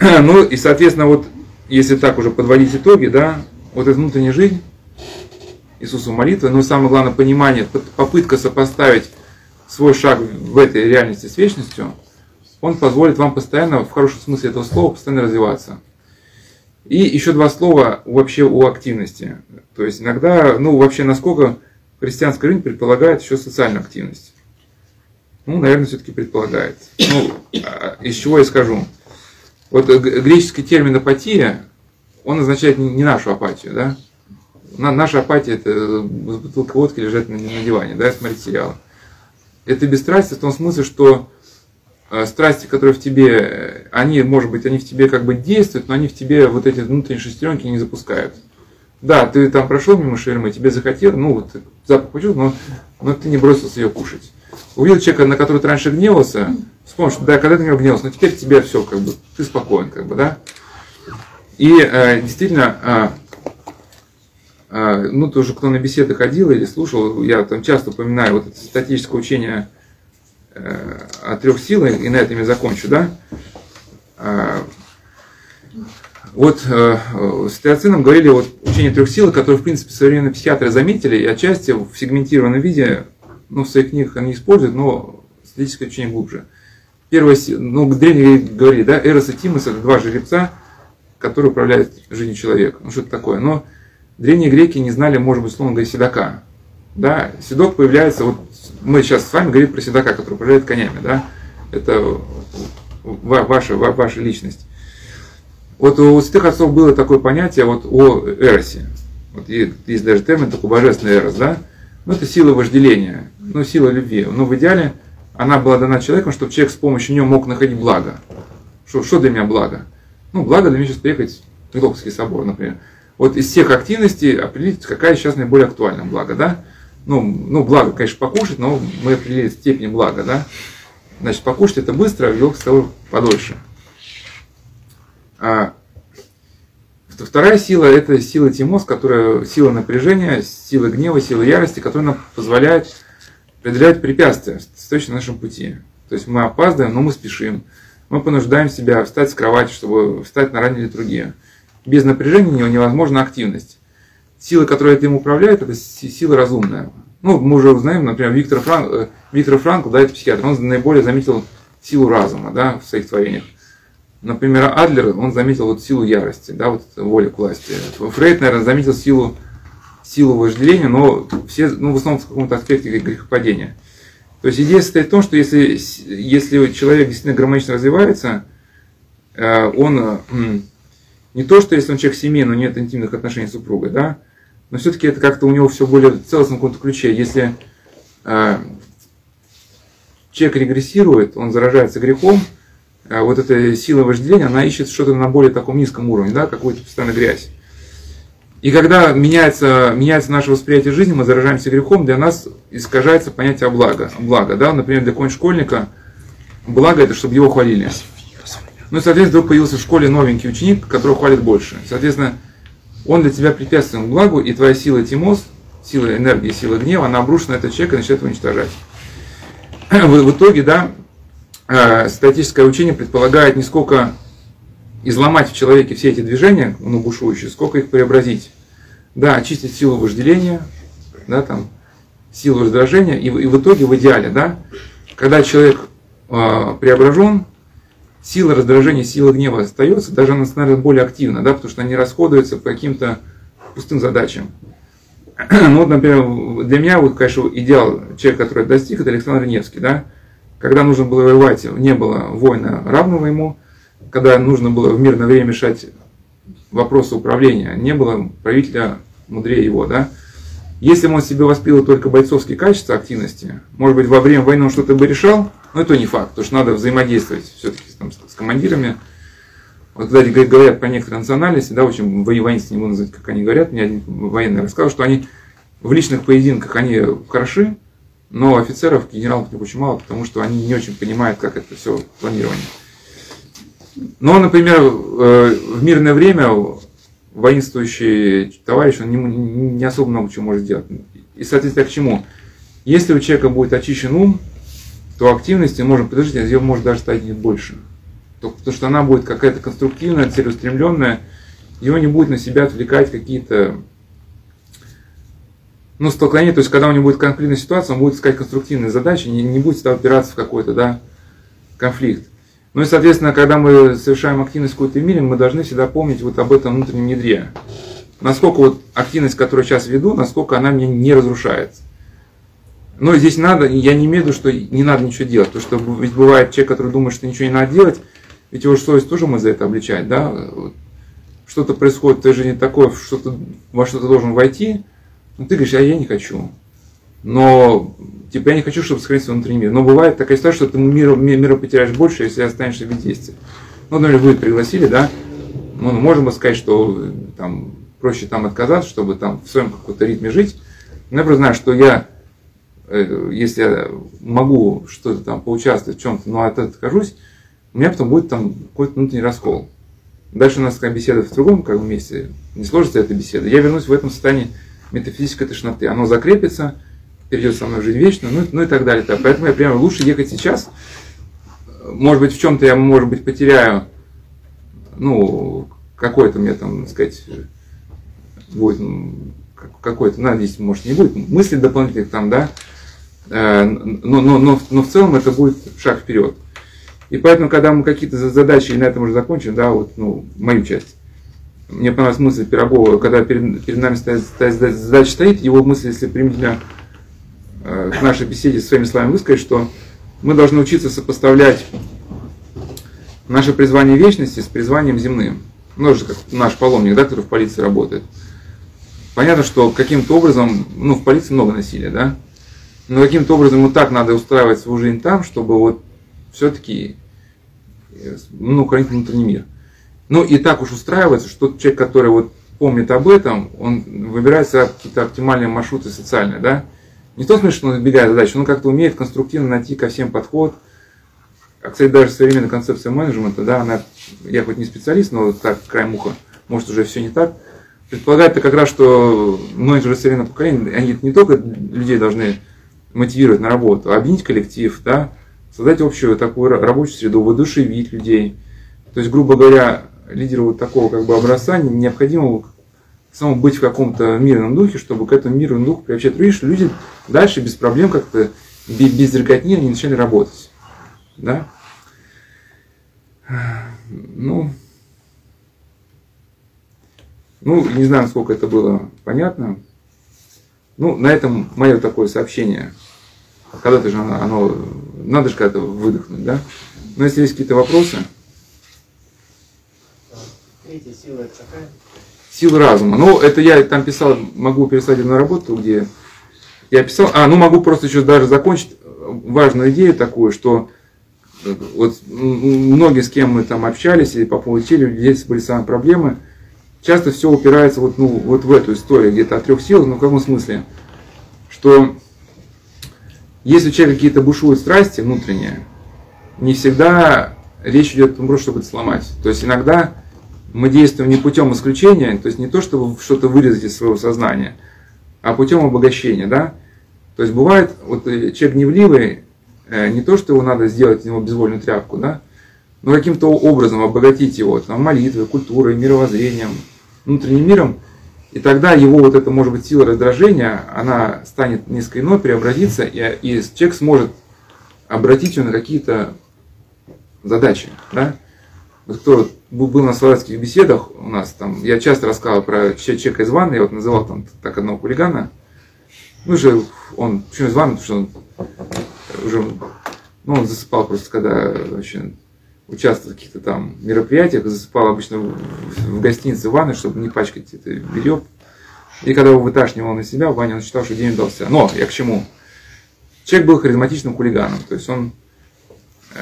Ну и, соответственно, вот если так уже подводить итоги, да, вот эта внутренняя жизнь, Иисусу молитвы, но самое главное понимание, попытка сопоставить свой шаг в этой реальности с вечностью, он позволит вам постоянно, в хорошем смысле этого слова, постоянно развиваться. И еще два слова вообще о активности. То есть иногда, ну вообще насколько христианская жизнь предполагает еще социальную активность. Ну, наверное, все-таки предполагает. Ну, а, из чего я скажу. Вот греческий термин апатия, он означает не нашу апатию, да? Наша апатия это бутылка водки лежать на, на диване, да, смотреть сериалы. Это бесстрастие в том смысле, что э, страсти, которые в тебе, они, может быть, они в тебе как бы действуют, но они в тебе вот эти внутренние шестеренки не запускают. Да, ты там прошел мимо шавермы, тебе захотел, ну вот запах почувствовал, но, но ты не бросился ее кушать. Увидел человека, на который ты раньше гневался, вспомнишь, да, когда ты на него гневался, но теперь тебе все, как бы, ты спокоен, как бы, да. И э, действительно, э, э, ну, тоже кто на беседы ходил или слушал, я там часто упоминаю вот это статическое учение э, о трех силах, и на этом я закончу, да. Э, вот э, с Теоцином говорили вот учение трех сил, которые, в принципе, современные психиатры заметили, и отчасти в сегментированном виде, ну, в своих книгах они используют, но статическое учение глубже. Первое, ну, древние говорили, да, Эрос и Тимос это два жеребца, которые управляют жизнью человека. Ну, что это такое? Но древние греки не знали, может быть, словно говоря, седока. Да, седок появляется, вот мы сейчас с вами говорим про седока, который управляет конями, да, это ваша, ваша личность. Вот у святых отцов было такое понятие вот о эросе. Вот есть даже термин такой божественный эрос, да? Ну, это сила вожделения, ну, сила любви. Но в идеале она была дана человеку, чтобы человек с помощью нее мог находить благо. Что, что для меня благо? Ну, благо для меня сейчас приехать в Миловский собор, например. Вот из всех активностей определить, какая сейчас наиболее актуальна благо, да? Ну, ну, благо, конечно, покушать, но мы определили степень блага, да? Значит, покушать это быстро, а Миловский собор подольше. А вторая сила – это сила тимос, которая сила напряжения, сила гнева, сила ярости, которая нам позволяет преодолевать препятствия, стоящие на нашем пути. То есть мы опаздываем, но мы спешим. Мы понуждаем себя встать с кровати, чтобы встать на ранней литургии. Без напряжения невозможна активность. Сила, которая этим управляет, это сила разумная. Ну, мы уже узнаем, например, Виктор Франк, э, Виктор Франкл, да, это психиатр, он наиболее заметил силу разума, да, в своих творениях. Например, Адлер, он заметил вот силу ярости, да, вот воли к власти. Фрейд, наверное, заметил силу, силу вожделения, но все, ну, в основном в каком-то аспекте грехопадения. То есть идея состоит в том, что если, если человек действительно гармонично развивается, э, он не то, что если он человек семейный, но нет интимных отношений с супругой, да, но все-таки это как-то у него все более в целостном каком-то ключе. Если э, человек регрессирует, он заражается грехом, а вот эта сила вожделения, она ищет что-то на более таком низком уровне, да, какую-то постоянно грязь. И когда меняется, меняется наше восприятие жизни, мы заражаемся грехом, для нас искажается понятие блага. Благо, да, например, для какого-нибудь школьника благо это, чтобы его хвалили. Ну и, соответственно, вдруг появился в школе новенький ученик, которого хвалит больше. Соответственно, он для тебя препятствует благу, и твоя сила тимос, сила энергии, сила гнева, она обрушена на этот человек и начинает его уничтожать. В итоге, да, Э, статическое учение предполагает не сколько изломать в человеке все эти движения, ну, бушующие, сколько их преобразить. Да, очистить силу вожделения, да, там, силу раздражения, и, и в итоге в идеале, да, когда человек э, преображен, сила раздражения, сила гнева остается, даже она становится более активна, да, потому что они расходуются по каким-то пустым задачам. Ну, вот, например, для меня, вот, конечно, идеал человека, который достиг, это Александр Невский, да, когда нужно было воевать, не было воина равного ему. Когда нужно было в мирное время решать вопросы управления, не было правителя мудрее его. Да? Если бы он себе воспитывал только бойцовские качества активности, может быть, во время войны он что-то бы решал, но это не факт, потому что надо взаимодействовать все-таки там, с командирами. Вот, кстати, говорят про некоторые национальности, да, очень военисты, не буду называть, как они говорят, мне один военный рассказал, что они в личных поединках они хороши, но офицеров, генералов не очень мало, потому что они не очень понимают, как это все планирование. Но, например, э, в мирное время воинствующий товарищ, он не, особо много чего может сделать. И, соответственно, к чему? Если у человека будет очищен ум, то активности можно предложить, а ее может даже стать больше. Потому что она будет какая-то конструктивная, целеустремленная, его не будет на себя отвлекать какие-то ну, столкновение, то есть когда у него будет конфликтная ситуация, он будет искать конструктивные задачи, не, не будет всегда опираться в какой-то да, конфликт. Ну и, соответственно, когда мы совершаем активность в какой-то мире, мы должны всегда помнить вот об этом внутреннем ядре. Насколько вот активность, которую сейчас веду, насколько она мне не разрушается. Но здесь надо, я не имею в виду, что не надо ничего делать. Потому что ведь бывает человек, который думает, что ничего не надо делать, ведь его совесть тоже мы за это обличать, да? что-то происходит в твоей жизни такое, что ты, во что ты должен войти, ну, ты говоришь, а я не хочу. Но, типа, я не хочу, чтобы сохранить свой внутренний мир. Но бывает такая ситуация, что ты мира, мира потеряешь больше, если останешься в действии. Ну, например, вы пригласили, да, ну, можем сказать, что там проще там отказаться, чтобы там в своем каком-то ритме жить. Но я просто знаю, что я, э, если я могу что-то там поучаствовать в чем-то, но от этого откажусь, у меня потом будет там какой-то внутренний раскол. Дальше у нас такая беседа в другом как бы, месте, не сложится эта беседа. Я вернусь в этом состоянии метафизической тошноты. Оно закрепится, перейдет со мной жизнь вечно, ну, ну и так далее. Поэтому я прямо лучше ехать сейчас. Может быть, в чем-то я, может быть, потеряю, ну, какой-то меня там, так сказать, будет какой-то, надеюсь, может, не будет мысли дополнительных там, да, э, но, но, но, но в целом это будет шаг вперед. И поэтому, когда мы какие-то задачи, и на этом уже закончим, да, вот, ну, мою часть, мне понравилась мысль Пирогова, когда перед, перед нами стоит, стоит, задача стоит, его мысль, если применительно э, к нашей беседе своими словами высказать, что мы должны учиться сопоставлять наше призвание вечности с призванием земным. Ну, же как наш паломник, да, который в полиции работает. Понятно, что каким-то образом, ну, в полиции много насилия, да, но каким-то образом ему так надо устраивать свою жизнь там, чтобы вот все-таки, э, ну, хранить внутренний мир. Ну, и так уж устраивается, что человек, который вот помнит об этом, он выбирает какие-то оптимальные маршруты социальные, да, не в том смысле, что он избегает задачи, но как-то умеет конструктивно найти ко всем подход. А, кстати, даже современная концепция менеджмента, да, она, я хоть не специалист, но так, край муха, может уже все не так, предполагает как раз, что менеджеры современного поколения, они не только людей должны мотивировать на работу, объединить коллектив, да, создать общую такую рабочую среду, воодушевить людей. То есть, грубо говоря, лидеру вот такого как бы образца необходимо самому быть в каком-то мирном духе, чтобы к этому мирному духу приобщать людей, что люди дальше без проблем как-то без рекотни они начали работать. Да? Ну, ну, не знаю, насколько это было понятно. Ну, на этом мое такое сообщение. Когда-то же оно, оно надо же когда-то выдохнуть, да? Но если есть какие-то вопросы. Третья сила это какая? Сила разума. Ну, это я там писал, могу переслать одну работу, где я писал, а, ну могу просто еще даже закончить важную идею такую, что вот многие, с кем мы там общались, и по поводу у людей были самые проблемы, часто все упирается вот, ну, вот в эту историю, где-то о трех силах, ну в каком смысле? Что если у человека какие-то бушуют страсти внутренние, не всегда речь идет о том, чтобы это сломать. То есть иногда мы действуем не путем исключения, то есть не то, чтобы что-то вырезать из своего сознания, а путем обогащения, да? То есть бывает, вот э, человек гневливый, э, не то, что его надо сделать него безвольную тряпку, да, но каким-то образом обогатить его там, молитвой, культурой, мировоззрением, внутренним миром, и тогда его вот эта, может быть, сила раздражения, она станет несколько иной, преобразится, и, и человек сможет обратить ее на какие-то задачи, да. Вот кто был на словацких беседах у нас, там, я часто рассказывал про человека из ванны, я вот называл там так одного хулигана, ну же он, почему из ванны, потому что он уже, ну он засыпал просто, когда вообще участвовал в каких-то там мероприятиях, засыпал обычно в, гостинице в ванной, чтобы не пачкать это белье. И когда его выташнивал на себя, Ваня он считал, что день удался. Но я к чему? Человек был харизматичным хулиганом, то есть он э,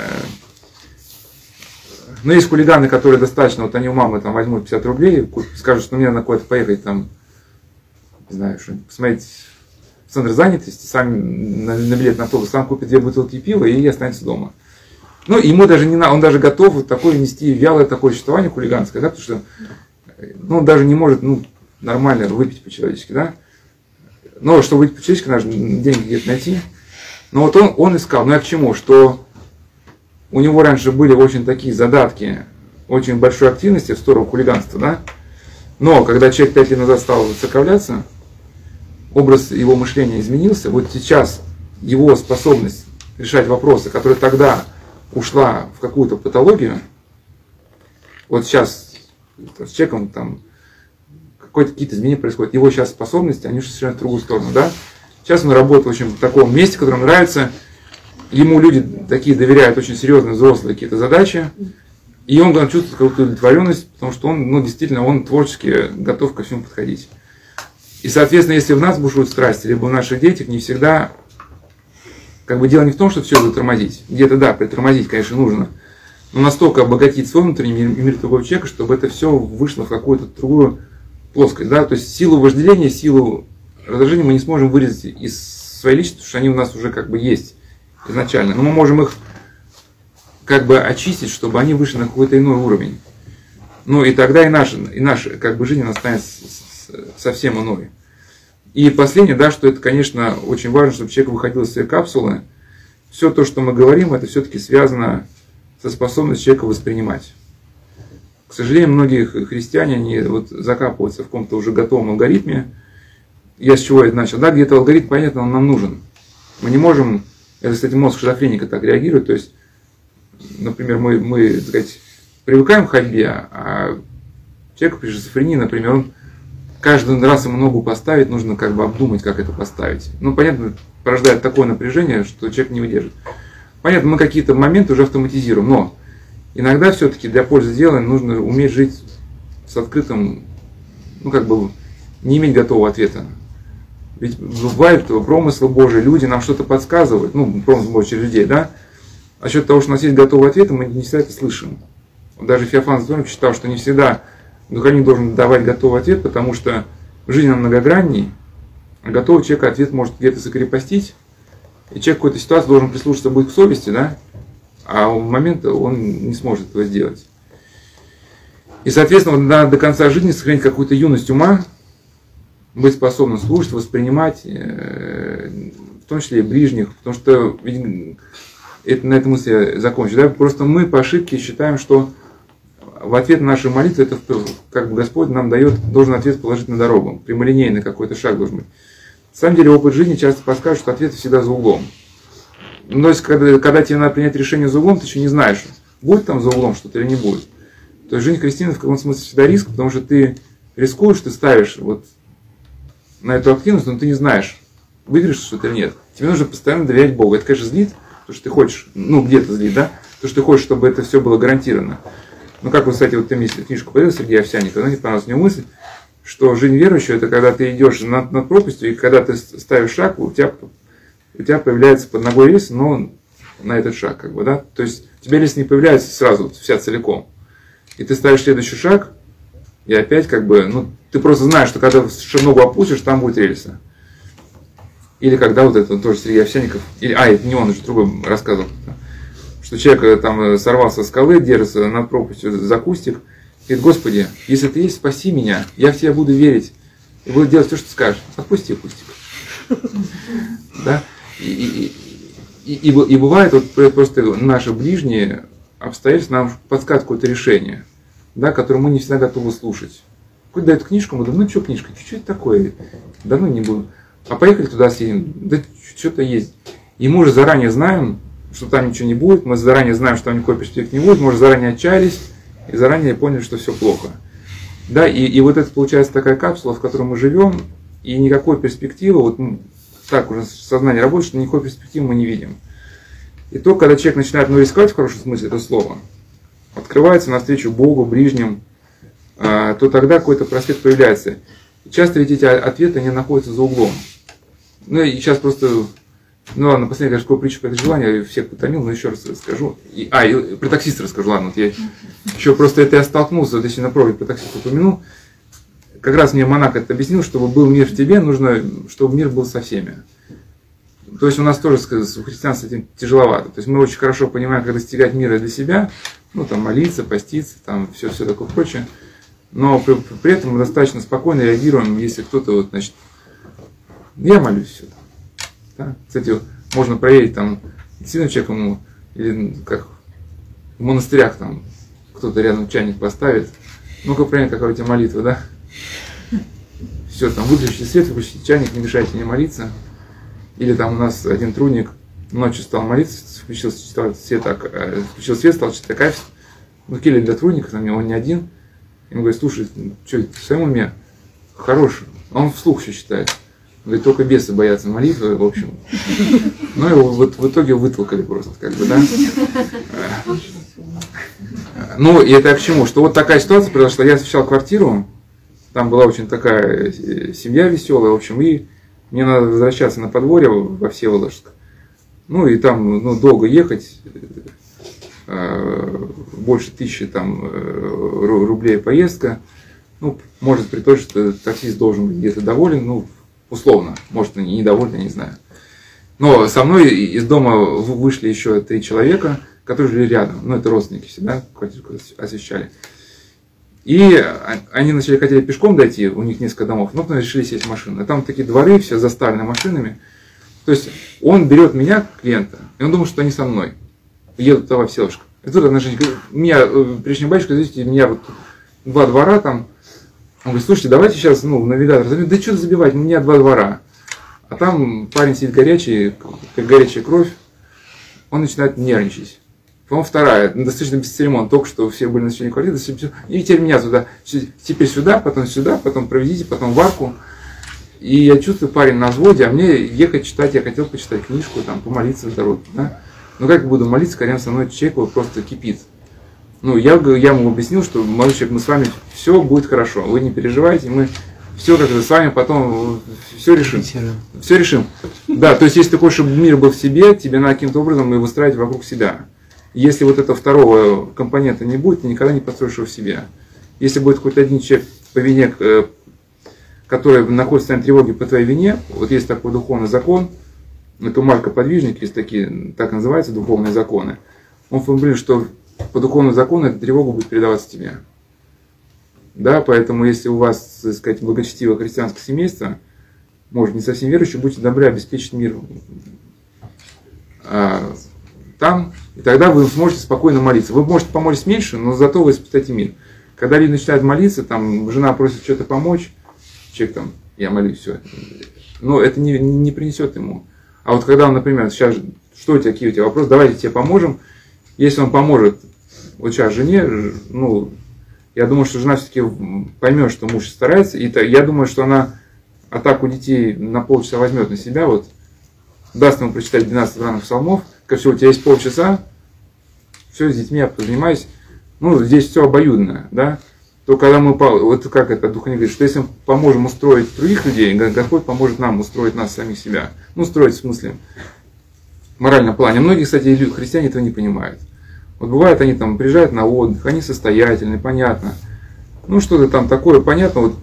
но есть хулиганы, которые достаточно, вот они у мамы там возьмут 50 рублей, скажут, что мне надо куда-то поехать там, не знаю, что посмотреть в центр занятости, сами на, на билет на автобус, сам купит две бутылки пива и останется дома. Ну, ему даже не надо, он даже готов вот такое нести вялое такое существование хулиганское, да, потому что ну, он даже не может ну, нормально выпить по-человечески, да. Но чтобы выпить по-человечески, надо деньги где-то найти. Но вот он, он искал, ну я к чему, что у него раньше были очень такие задатки, очень большой активности в сторону хулиганства, да. Но когда человек пять лет назад стал заковляться, образ его мышления изменился, вот сейчас его способность решать вопросы, которая тогда ушла в какую-то патологию, вот сейчас с человеком там какие-то изменения происходят, его сейчас способности, они ушли совершенно в другую сторону, да. Сейчас он работает в общем в таком месте, которое нравится, ему люди такие доверяют очень серьезные взрослые какие-то задачи, И он чувствует какую-то удовлетворенность, потому что он, ну, действительно, он творчески готов ко всему подходить. И, соответственно, если в нас бушуют страсти, либо в наших детях, не всегда, как бы дело не в том, что все затормозить. Где-то, да, притормозить, конечно, нужно. Но настолько обогатить свой внутренний мир, мир другого человека, чтобы это все вышло в какую-то другую плоскость. Да? То есть силу вожделения, силу раздражения мы не сможем вырезать из своей личности, потому что они у нас уже как бы есть изначально. Но мы можем их как бы очистить, чтобы они вышли на какой-то иной уровень. Ну и тогда и наша, и наша как бы жизнь она станет совсем иной. И последнее, да, что это, конечно, очень важно, чтобы человек выходил из своей капсулы. Все то, что мы говорим, это все-таки связано со способностью человека воспринимать. К сожалению, многие христиане, они вот закапываются в каком-то уже готовом алгоритме. Я с чего это начал? Да, где-то алгоритм, понятно, он нам нужен. Мы не можем, это, кстати, мозг шизофреника так реагирует, то есть, например, мы, мы так сказать, привыкаем к ходьбе, а человек при шизофрении, например, он каждый раз ему ногу поставить, нужно как бы обдумать, как это поставить. Ну, понятно, порождает такое напряжение, что человек не выдержит. Понятно, мы какие-то моменты уже автоматизируем, но иногда все-таки для пользы дела нужно уметь жить с открытым, ну, как бы, не иметь готового ответа. Ведь бывает промыслы Божии, люди нам что-то подсказывают, ну, промысл Божий через людей, да? А счет того, что у нас есть готовый ответ, мы не всегда это слышим. Даже Феофан Затворник считал, что не всегда духовник должен давать готовый ответ, потому что жизнь она многогранней, а готовый человек ответ может где-то закрепостить, и человек в какой-то ситуации должен прислушаться будет к совести, да, а в момент он не сможет этого сделать. И, соответственно, надо до конца жизни сохранить какую-то юность ума, быть способным слушать, воспринимать, э, в том числе и ближних, потому что ведь это, на этом мысли закончу. Да? Просто мы по ошибке считаем, что в ответ на наши молитвы, это как бы Господь нам дает, должен ответ положить на дорогу, прямолинейный какой-то шаг должен быть. На самом деле опыт жизни часто подскажет, что ответ всегда за углом. То есть, когда, когда тебе надо принять решение за углом, ты еще не знаешь, будет там за углом что-то или не будет. То есть жизнь христианина в каком-то смысле всегда риск, потому что ты рискуешь, ты ставишь вот на эту активность, но ты не знаешь, выиграешь что-то или нет. Тебе нужно постоянно доверять Богу. Это, конечно, злит, потому что ты хочешь, ну, где-то злит, да? То, что ты хочешь, чтобы это все было гарантировано. Ну, как вы, кстати, вот ты мне книжку подарил, Сергей Овсяник, она не понравилась мне мысль, что жизнь верующего, это когда ты идешь над, над пропастью, и когда ты ставишь шаг, у тебя, у тебя появляется под ногой рис, но на этот шаг, как бы, да? То есть у тебя рис не появляется сразу, вся целиком. И ты ставишь следующий шаг, и опять как бы, ну, ты просто знаешь, что когда ногу опустишь, там будет рельса. Или когда вот это тоже Сергей Овсяников, или, а, это не он, уже другой рассказывал, что человек э, там э, сорвался с скалы, держится над пропастью за кустик, говорит, Господи, если ты есть, спаси меня, я в тебя буду верить и буду делать все, что скажешь. Отпусти кустик. Да? И, и, и, и, бывает, вот просто наши ближние обстоятельства нам подсказывают какое-то решение, да, которое мы не всегда готовы слушать. Какой дает книжку, мы думаем, ну что книжка, что-то такое, да ну не буду. А поехали туда съедем, да что-то есть. И мы уже заранее знаем, что там ничего не будет, мы заранее знаем, что никакой перспективы не будет, мы уже заранее отчаялись и заранее поняли, что все плохо. Да, и, и вот это получается такая капсула, в которой мы живем, и никакой перспективы, вот так уже сознание работает, что никакой перспективы мы не видим. И то, когда человек начинает ну, рисковать в хорошем смысле это слово, открывается навстречу Богу, ближним, а, то тогда какой-то просвет появляется. И часто ведь эти ответы не находятся за углом. Ну и сейчас просто ну ладно, последняя, такую притчу по этой желанию, я всех потомил, но еще раз расскажу. И, а, и про таксиста расскажу, ладно, вот я еще просто это я столкнулся, вот если на проповедь про таксиста упомянул. Как раз мне монах это объяснил, чтобы был мир в тебе, нужно, чтобы мир был со всеми. То есть у нас тоже у христиан с этим тяжеловато. То есть мы очень хорошо понимаем, как достигать мира для себя, ну там молиться, поститься, там все, все такое прочее. Но при, при этом мы достаточно спокойно реагируем, если кто-то вот, значит, я молюсь все. Да? Кстати, можно проверить там, действительно человек ему, или как в монастырях там кто-то рядом чайник поставит. Ну-ка проверь, какая у тебя молитва, да? Все, там выключите свет, выключите чайник, не мешайте мне молиться. Или там у нас один трудник ночью стал молиться, включил свет, так, э, включил свет, стал читать кафе. Ну, кели для трудника, там он не один. Ему говорит, слушай, что, в своем уме? Хорош. Он вслух еще читает. Говорит, только бесы боятся молитвы, в общем. Ну, его вот в итоге вытолкали просто, как бы, да. Ну, и это к чему? Что вот такая ситуация произошла. Я освещал квартиру, там была очень такая э, семья веселая, в общем, и мне надо возвращаться на подворье во Всеволожск. Ну, и там ну, долго ехать, э, больше тысячи там э, рублей поездка. Ну, может при том, что таксист должен быть где-то доволен, ну, условно, может, и недоволен, я не знаю. Но со мной из дома вышли еще три человека, которые жили рядом. Ну, это родственники всегда квартиру освещали. И они начали хотели пешком дойти, у них несколько домов, но потом решили сесть в машину. А там такие дворы, все заставлены машинами. То есть он берет меня, клиента, и он думает, что они со мной. Едут туда во Всеволожск. И тут отношение, меня, э, прежний батюшка, видите, меня вот два двора там. Он говорит, слушайте, давайте сейчас, ну, навигатор. Да что забивать, у меня два двора. А там парень сидит горячий, как горячая кровь. Он начинает нервничать. По-моему, вторая, ну, достаточно бесцеремонно, только что все были на начальной квартиры, и теперь меня туда, теперь сюда, потом сюда, потом проведите, потом в арку. И я чувствую, парень на взводе, а мне ехать читать, я хотел почитать книжку, там, помолиться в дороге, да. Но как буду молиться, когда со мной человек вот просто кипит. Ну, я, я ему объяснил, что, молодой человек, мы с вами все будет хорошо, вы не переживайте, мы все как с вами потом все решим. Все решим. Да, то есть, если ты хочешь, чтобы мир был в себе, тебе надо каким-то образом и выстраивать вокруг себя. Если вот этого второго компонента не будет, ты никогда не построишь его в себе. Если будет хоть один человек по вине, э, который находится в тревоге по твоей вине, вот есть такой духовный закон, это Марка Подвижник, есть такие, так называются духовные законы. Он формулирует, что по духовному закону эта тревога будет передаваться тебе. Да, поэтому если у вас, так сказать, благочестивое христианское семейство, может, не совсем верующие, будьте добры обеспечить мир а, там, и тогда вы сможете спокойно молиться. Вы можете помочь меньше, но зато вы спасете мир. Когда люди начинают молиться, там жена просит что-то помочь, человек там, я молюсь, все. Но это не, не принесет ему. А вот когда он, например, сейчас, что у тебя, какие у тебя вопросы, давайте тебе поможем. Если он поможет сейчас жене, ну, я думаю, что жена все-таки поймет, что муж старается. И я думаю, что она атаку детей на полчаса возьмет на себя, вот, даст ему прочитать 12 ранних псалмов, как все, у тебя есть полчаса, все, с детьми я позанимаюсь. Ну, здесь все обоюдно, да. То когда мы, вот как это Дух говорит, что если мы поможем устроить других людей, Господь поможет нам устроить нас самих себя. Ну, устроить в смысле моральном плане. Многие, кстати, христиане этого не понимают. Вот бывает, они там приезжают на отдых, они состоятельные, понятно. Ну, что-то там такое, понятно, вот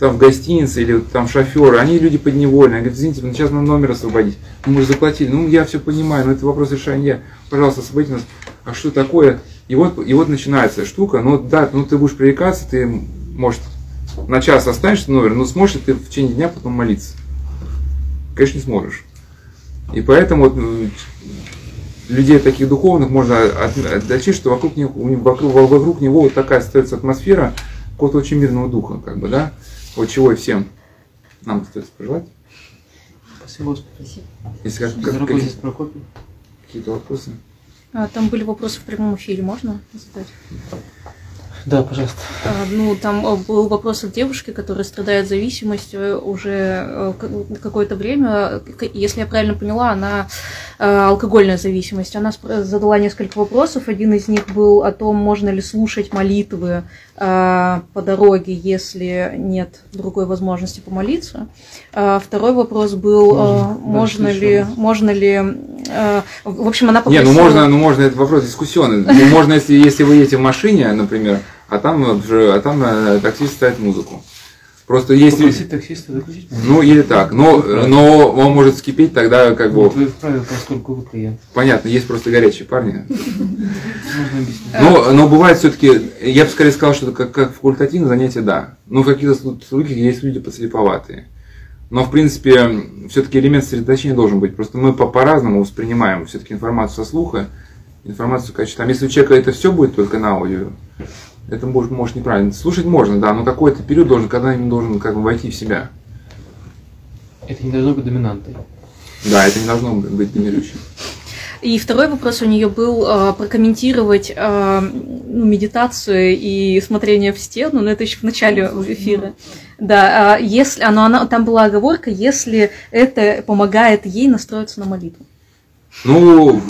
там в гостинице или там шоферы, они люди подневольные. Они говорят, извините, ну, сейчас нам номер освободить. Ну, мы же заплатили. Ну, я все понимаю, но это вопрос решения. Пожалуйста, освободите нас. А что такое? И вот, и вот начинается штука. Ну, да, ну ты будешь пререкаться, ты, может, на час останешься номер, но сможешь ли ты в течение дня потом молиться? Конечно, не сможешь. И поэтому вот, ну, людей таких духовных можно отличить, что вокруг, них, вокруг, вокруг него вот такая остается атмосфера какого-то очень мирного духа, как бы, да? Вот чего и всем нам остается пожелать. Спасибо, Господи. Если как, как, какие, какие-то вопросы. А, там были вопросы в прямом эфире, можно задать? Да, пожалуйста. А, ну, там э, был вопрос от девушки, которая страдает зависимостью уже э, какое-то время. Если я правильно поняла, она э, алкогольная зависимость. Она задала несколько вопросов. Один из них был о том, можно ли слушать молитвы по дороге, если нет другой возможности помолиться. А второй вопрос был, можно, можно ли, можно ли, в общем, она попросила... Не, ну можно, ну можно, это вопрос дискуссионный. Ну, можно, если, если вы едете в машине, например, а там, а там э, таксист ставит музыку. Просто если... Попросить таксиста выключить музыку. Ну, или так. Но, но он может скипеть тогда как бы... Вот вы вправе, поскольку вы клиент. Понятно, есть просто горячие парни. Но, но бывает все-таки, я бы скорее сказал, что как, как факультативное занятие, да. Но в каких-то случаях есть люди подслеповатые. Но, в принципе, все-таки элемент сосредоточения должен быть. Просто мы по-разному воспринимаем все-таки информацию со слуха, информацию качества. Там, если у человека это все будет только на аудио, это может, может неправильно. Слушать можно, да, но какой-то период должен, когда им должен как бы войти в себя. Это не должно быть доминантой. Да, это не должно быть доминирующим. И второй вопрос у нее был э, прокомментировать э, ну, медитацию и смотрение в стену, но это еще в начале эфира. Да, э, если, оно, она, там была оговорка, если это помогает ей настроиться на молитву. Ну,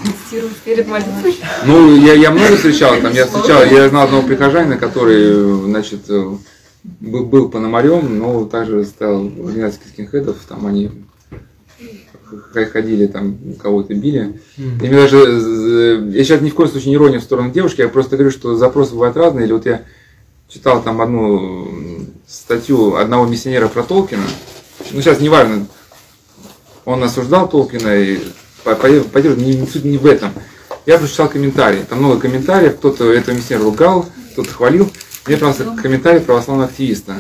ну я, я много встречал, там я встречал, я знал одного прихожанина, который, значит, э, был, был пономарем, но также стал в организации скинхедов, там они ходили, там кого-то били. И мне даже, э, я сейчас ни в коем случае не иронию в сторону девушки, я просто говорю, что запросы бывают разные. Или вот я читал там одну статью одного миссионера про Толкина. Ну, сейчас не важно, он осуждал Толкина, и по- по- по- не, суть не в этом. Я прочитал комментарии. Там много комментариев, кто-то этого миссионера ругал, кто-то хвалил. Мне просто комментарий православного активиста.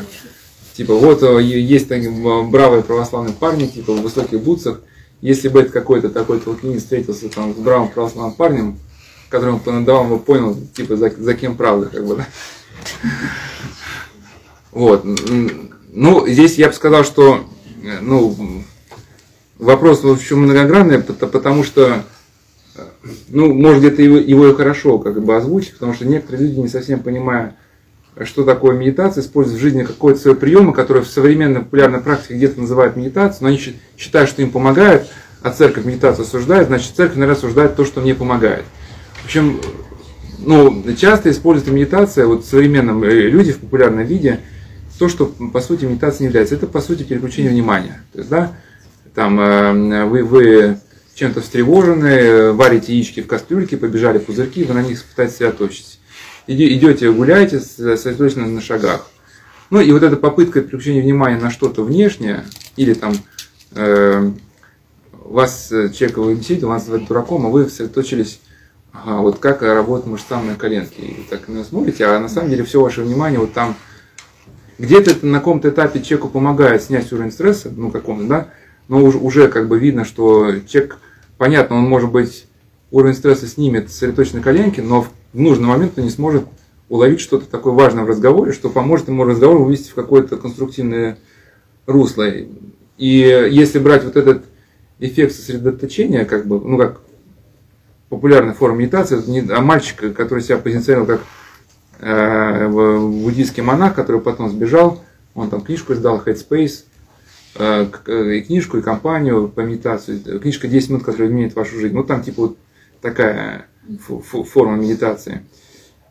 Типа, вот э, есть такие м, бравые православные парни, типа, в высоких бутсах. Если бы это какой-то такой толкинист встретился там с бравым православным парнем, которому понадавал, он бы понял, типа, за, за кем правда, как бы. Вот. Ну, здесь я бы сказал, что, э, ну, вопрос, в общем, многогранный, пот- потому что, ну, может, где-то его, его и хорошо как бы озвучить, потому что некоторые люди, не совсем понимая, что такое медитация, используют в жизни какой-то свой приемы, который в современной популярной практике где-то называют медитацией, но они счит- считают, что им помогает, а церковь медитацию осуждает, значит, церковь, наверное, осуждает то, что мне помогает. В общем, ну, часто используется медитация, вот в современном э, люди в популярном виде, то, что по сути медитацией не является. Это по сути переключение внимания. То есть, да, там э, вы, вы чем-то встревожены, э, варите яички в кастрюльке, побежали пузырьки, вы на них пытаетесь сосредоточить. Иди- Идете, гуляете, с- сосредоточены на шагах. Ну и вот эта попытка переключения внимания на что-то внешнее, или там э, вас э, человек вы вас называют дураком, а вы сосредоточились, ага, вот как работают мышцам на коленке. И так на смотрите, а на самом деле все ваше внимание вот там где-то на каком-то этапе человеку помогает снять уровень стресса, ну каком-то, да, но уже, уже как бы видно, что человек, понятно, он может быть уровень стресса снимет сосредоточенной коленки, но в нужный момент он не сможет уловить что-то такое важное в разговоре, что поможет ему разговор вывести в какое-то конструктивное русло. И если брать вот этот эффект сосредоточения, как бы, ну как популярная форма медитации, не, а мальчик, который себя позиционировал как э, буддийский монах, который потом сбежал, он там книжку издал, Headspace, и книжку, и компанию по медитации. Книжка 10 минут, которая изменит вашу жизнь. Ну, там типа вот такая фо- фо- форма медитации.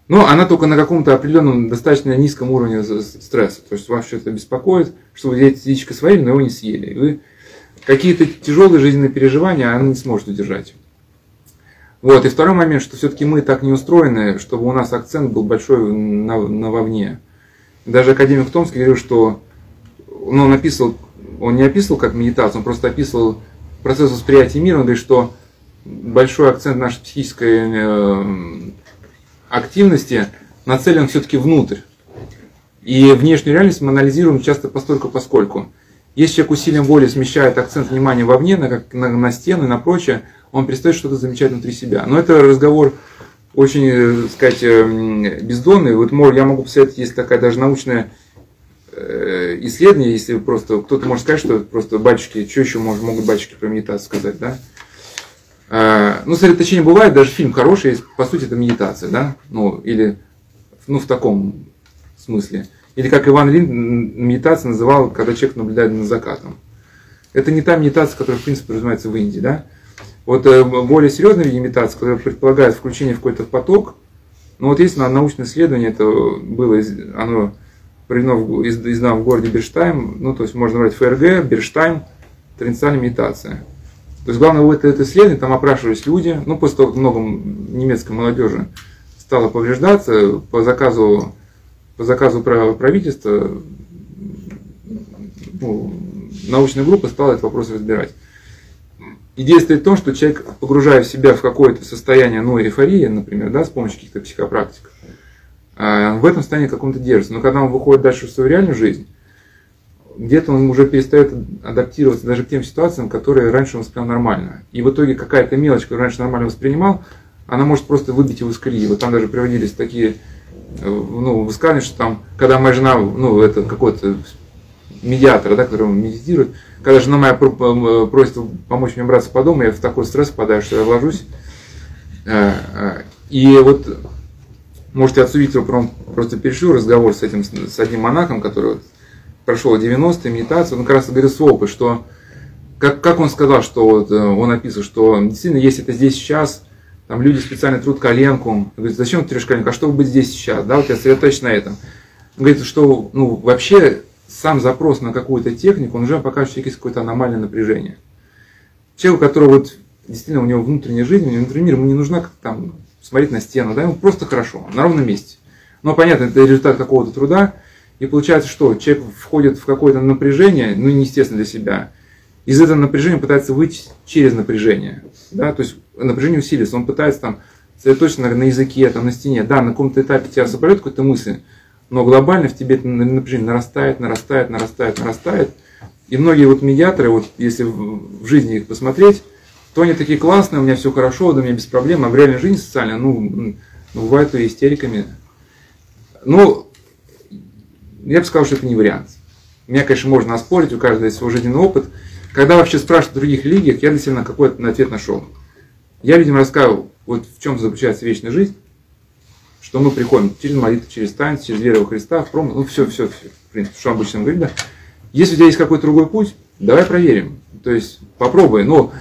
Но она только на каком-то определенном, достаточно низком уровне стресса. То есть вас что-то беспокоит, что вы эти яичко сварили, но его не съели. И вы какие-то тяжелые жизненные переживания она не сможет удержать. Вот. И второй момент, что все-таки мы так не устроены, чтобы у нас акцент был большой на, на вовне. Даже академик Томский говорил, что ну, он описывал, он не описывал как медитацию, он просто описывал процесс восприятия мира, он говорит, что большой акцент нашей психической э, активности нацелен все-таки внутрь. И внешнюю реальность мы анализируем часто постольку поскольку. Если человек усилием воли смещает акцент внимания вовне, на, как, на, на стены, на прочее, он перестает что-то замечать внутри себя. Но это разговор очень, э, так сказать, э, бездонный. Вот я могу посоветовать, есть такая даже научная исследование, если просто кто-то может сказать, что просто батюшки, что еще может, могут батюшки про медитацию сказать, да? А, Ну, сосредоточение бывает, даже фильм хороший, по сути, это медитация, да? Ну, или, ну, в таком смысле. Или как Иван Лин медитация называл, когда человек наблюдает за закатом. Это не та медитация, которая, в принципе, развивается в Индии, да? Вот э, более серьезная виде медитации, которая предполагает включение в какой-то поток, ну вот есть на- научное исследование, это было, оно проведено в, из- издано в городе Берштайм, ну то есть можно брать ФРГ, Берштайм, трансцендентальная медитация. То есть главное вот это исследование, там опрашивались люди, ну после того, как много немецкой молодежи стало повреждаться по заказу, по заказу прав- правительства, ну, научная группа стала этот вопрос разбирать. Идея стоит в том, что человек, погружая себя в какое-то состояние, ну, эйфории, например, да, с помощью каких-то психопрактик, в этом состоянии каком-то держится. Но когда он выходит дальше в свою реальную жизнь, где-то он уже перестает адаптироваться даже к тем ситуациям, которые раньше он воспринимал нормально. И в итоге какая-то мелочь, которую раньше нормально воспринимал, она может просто выбить его из колеи. Вот там даже приводились такие э, ну, высказывания, что там, когда моя жена, ну, это какой-то медиатор, да, который медитирует, когда жена моя э, просит помочь мне браться по дому, я в такой стресс попадаю, что я ложусь. Э, И вот можете отсудить, он просто перешил разговор с этим, с одним монахом, который вот прошел 90-е, медитацию, он как раз говорит свой опыт, что как, как он сказал, что вот, э, он описывал, что действительно, если это здесь сейчас, там люди специально трут коленку. Говорит, зачем ты трешь коленку? А чтобы быть здесь сейчас? Да, вот я сосредоточен на этом. Он говорит, что ну, вообще сам запрос на какую-то технику, он уже покажет, что есть какое-то аномальное напряжение. Человек, у которого вот действительно у него внутренняя жизнь, у него внутренний мир, ему не нужна как там смотреть на стену, да, ему просто хорошо, на ровном месте. Но понятно, это результат какого-то труда, и получается, что человек входит в какое-то напряжение, ну, неестественно для себя, из этого напряжения пытается выйти через напряжение. Да? То есть напряжение усиливается, он пытается там сосредоточиться на, языке, там, на стене. Да, на каком-то этапе тебя соберет какую-то мысль, но глобально в тебе это напряжение нарастает, нарастает, нарастает, нарастает. И многие вот медиаторы, вот если в жизни их посмотреть, то они такие классные, у меня все хорошо, у меня без проблем, а в реальной жизни социальной, ну, ну бывает и истериками. Ну, я бы сказал, что это не вариант. Меня, конечно, можно оспорить, у каждого есть свой жизненный опыт – когда вообще спрашивают в других религиях, я для себя на какой-то ответ нашел. Я людям рассказывал, вот в чем заключается вечная жизнь, что мы приходим через молитву, через танец, через веру во Христа, в пром, ну все, все, все, в принципе, что обычно говорит, да. Если у тебя есть какой-то другой путь, давай проверим. То есть попробуй, но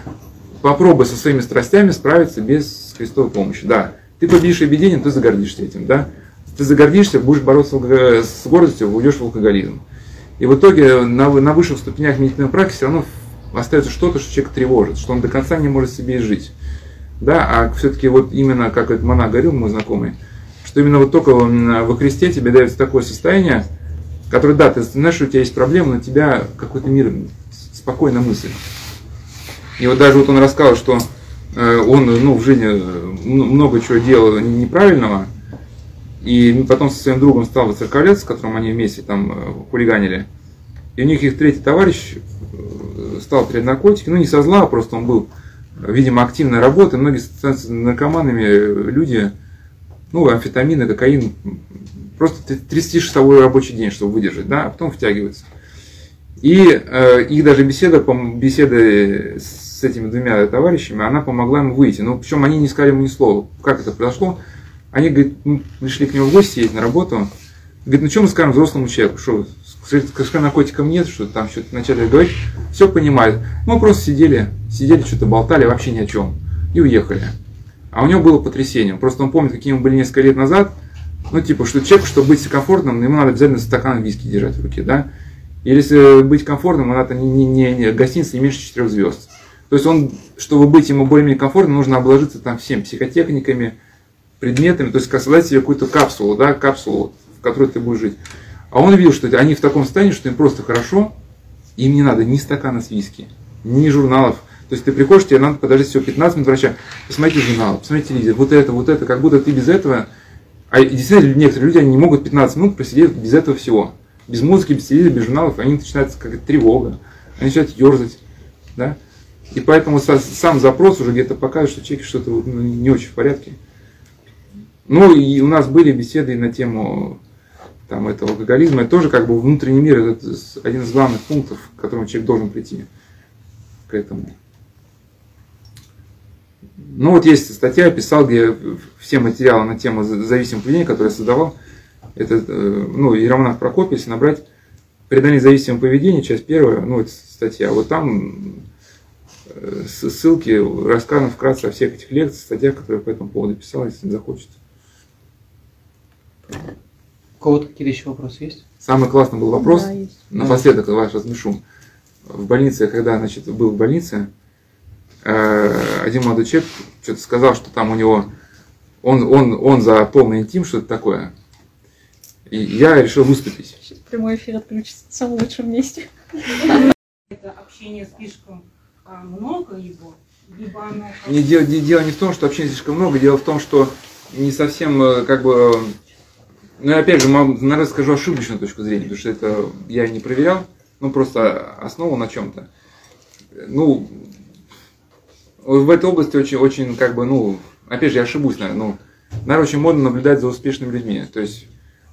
попробуй со своими страстями справиться без Христовой помощи. Да, ты победишь объединение, ты загордишься этим, да. Ты загордишься, будешь бороться с гордостью, уйдешь в алкоголизм. И в итоге на, на высших ступенях медитативной практики все равно остается что-то, что человек тревожит, что он до конца не может себе изжить. Да, а все-таки вот именно, как этот монах говорил, мой знакомый, что именно вот только во Христе тебе дается такое состояние, которое, да, ты знаешь, что у тебя есть проблема, но тебя какой-то мир спокойно мысль. И вот даже вот он рассказал, что э, он ну, в жизни э, много чего делал неправильного, и потом со своим другом стал воцерковляться, с которым они вместе там э, хулиганили. И у них их третий товарищ стал терять наркотики, ну не со зла, а просто он был, видимо, активной работой, многие становятся наркоманами люди, ну, амфетамины, кокаин, просто 36-часовой рабочий день, чтобы выдержать, да, а потом втягиваются. И э, их даже беседа, беседа с этими двумя товарищами, она помогла им выйти. Но причем они не сказали ему ни слова. Как это произошло? Они, говорит, мы пришли к нему в гости, ездить на работу. Говорит, ну что мы скажем взрослому человеку? Что, с наркотиком нет, что там что-то начали говорить, все понимают. Мы просто сидели, сидели, что-то болтали, вообще ни о чем. И уехали. А у него было потрясение. Просто он помнит, какие мы были несколько лет назад. Ну, типа, что человеку, чтобы быть комфортным, ему надо обязательно стакан виски держать в руке, да? Или если быть комфортным, надо не, не, не гостиница не меньше четырех звезд. То есть он, чтобы быть ему более-менее комфортным, нужно обложиться там всем психотехниками, предметами, то есть создать себе какую-то капсулу, да, капсулу, в которой ты будешь жить. А он видел, что они в таком состоянии, что им просто хорошо, им не надо ни стакана с виски, ни журналов. То есть ты приходишь, тебе надо подождать всего 15 минут врача, посмотрите журнал, посмотрите телевизор, вот это, вот это, как будто ты без этого... А действительно, некоторые люди, они не могут 15 минут просидеть без этого всего. Без музыки, без телевизора, без журналов, они начинают как тревога, они начинают ерзать. Да? И поэтому сам запрос уже где-то показывает, что человек что-то ну, не очень в порядке. Ну и у нас были беседы на тему там, этого алкоголизма. Это тоже как бы внутренний мир, это один из главных пунктов, к которому человек должен прийти к этому. Ну вот есть статья, писал, где все материалы на тему зависимого поведения, которые я создавал. Это, э, ну, и Романов Прокопий, если набрать «Преодоление зависимого поведения», часть первая, ну, это статья. Вот там ссылки рассказаны вкратце о всех этих лекциях, статьях, которые по этому поводу писал, если захочет. У кого-то какие-то еще вопросы есть? Самый классный был вопрос, Да, есть. напоследок ваш размешу. В больнице, когда значит, был в больнице, э, один молодой человек что-то сказал, что там у него, он, он, он за полный интим, что-то такое. И я решил выступить. Сейчас прямой эфир отключится в самом лучшем месте. это общение слишком много его, либо оно... Не, дело, не- дело не в том, что общения слишком много, дело в том, что не совсем э, как бы... Ну и опять же, наверное, скажу ошибочную точку зрения, потому что это я не проверял, ну просто основу на чем-то. Ну, в этой области очень, очень как бы, ну, опять же, я ошибусь, наверное, ну, наверное, очень модно наблюдать за успешными людьми. То есть,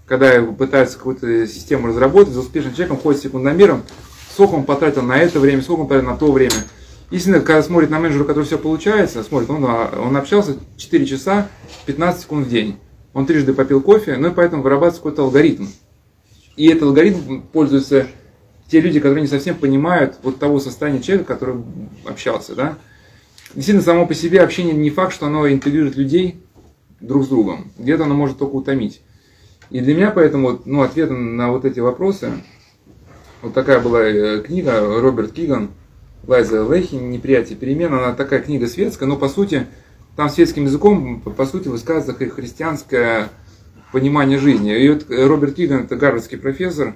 когда пытаются какую-то систему разработать, за успешным человеком ходит секундомером, сколько он потратил на это время, сколько он потратил на то время. Истинно, когда смотрит на менеджера, у которого все получается, смотрит, он, а, он общался 4 часа 15 секунд в день. Он трижды попил кофе, ну и поэтому вырабатывается какой-то алгоритм. И этот алгоритм пользуется те люди, которые не совсем понимают вот того состояния человека, который общался, да. Действительно, само по себе общение не факт, что оно интегрирует людей друг с другом. Где-то оно может только утомить. И для меня поэтому ну, ответом на вот эти вопросы, вот такая была э, книга Роберт Киган, Лайза Лехи «Неприятие перемен». Она такая книга светская, но по сути, там светским языком, по сути, высказывается христианское понимание жизни. И вот Роберт Киган, это гарвардский профессор,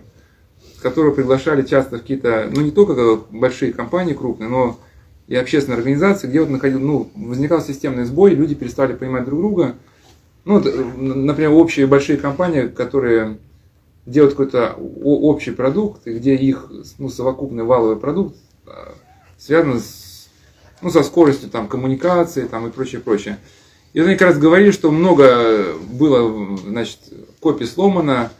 которого приглашали часто в какие-то, ну не только большие компании крупные, но и общественные организации, где вот находил, ну, возникал системный сбой, люди перестали понимать друг друга. Ну, например, общие большие компании, которые делают какой-то общий продукт, где их ну, совокупный валовый продукт а, связан с, ну, со скоростью там, коммуникации там, и прочее, прочее. И они как раз говорили, что много было значит, копий сломано,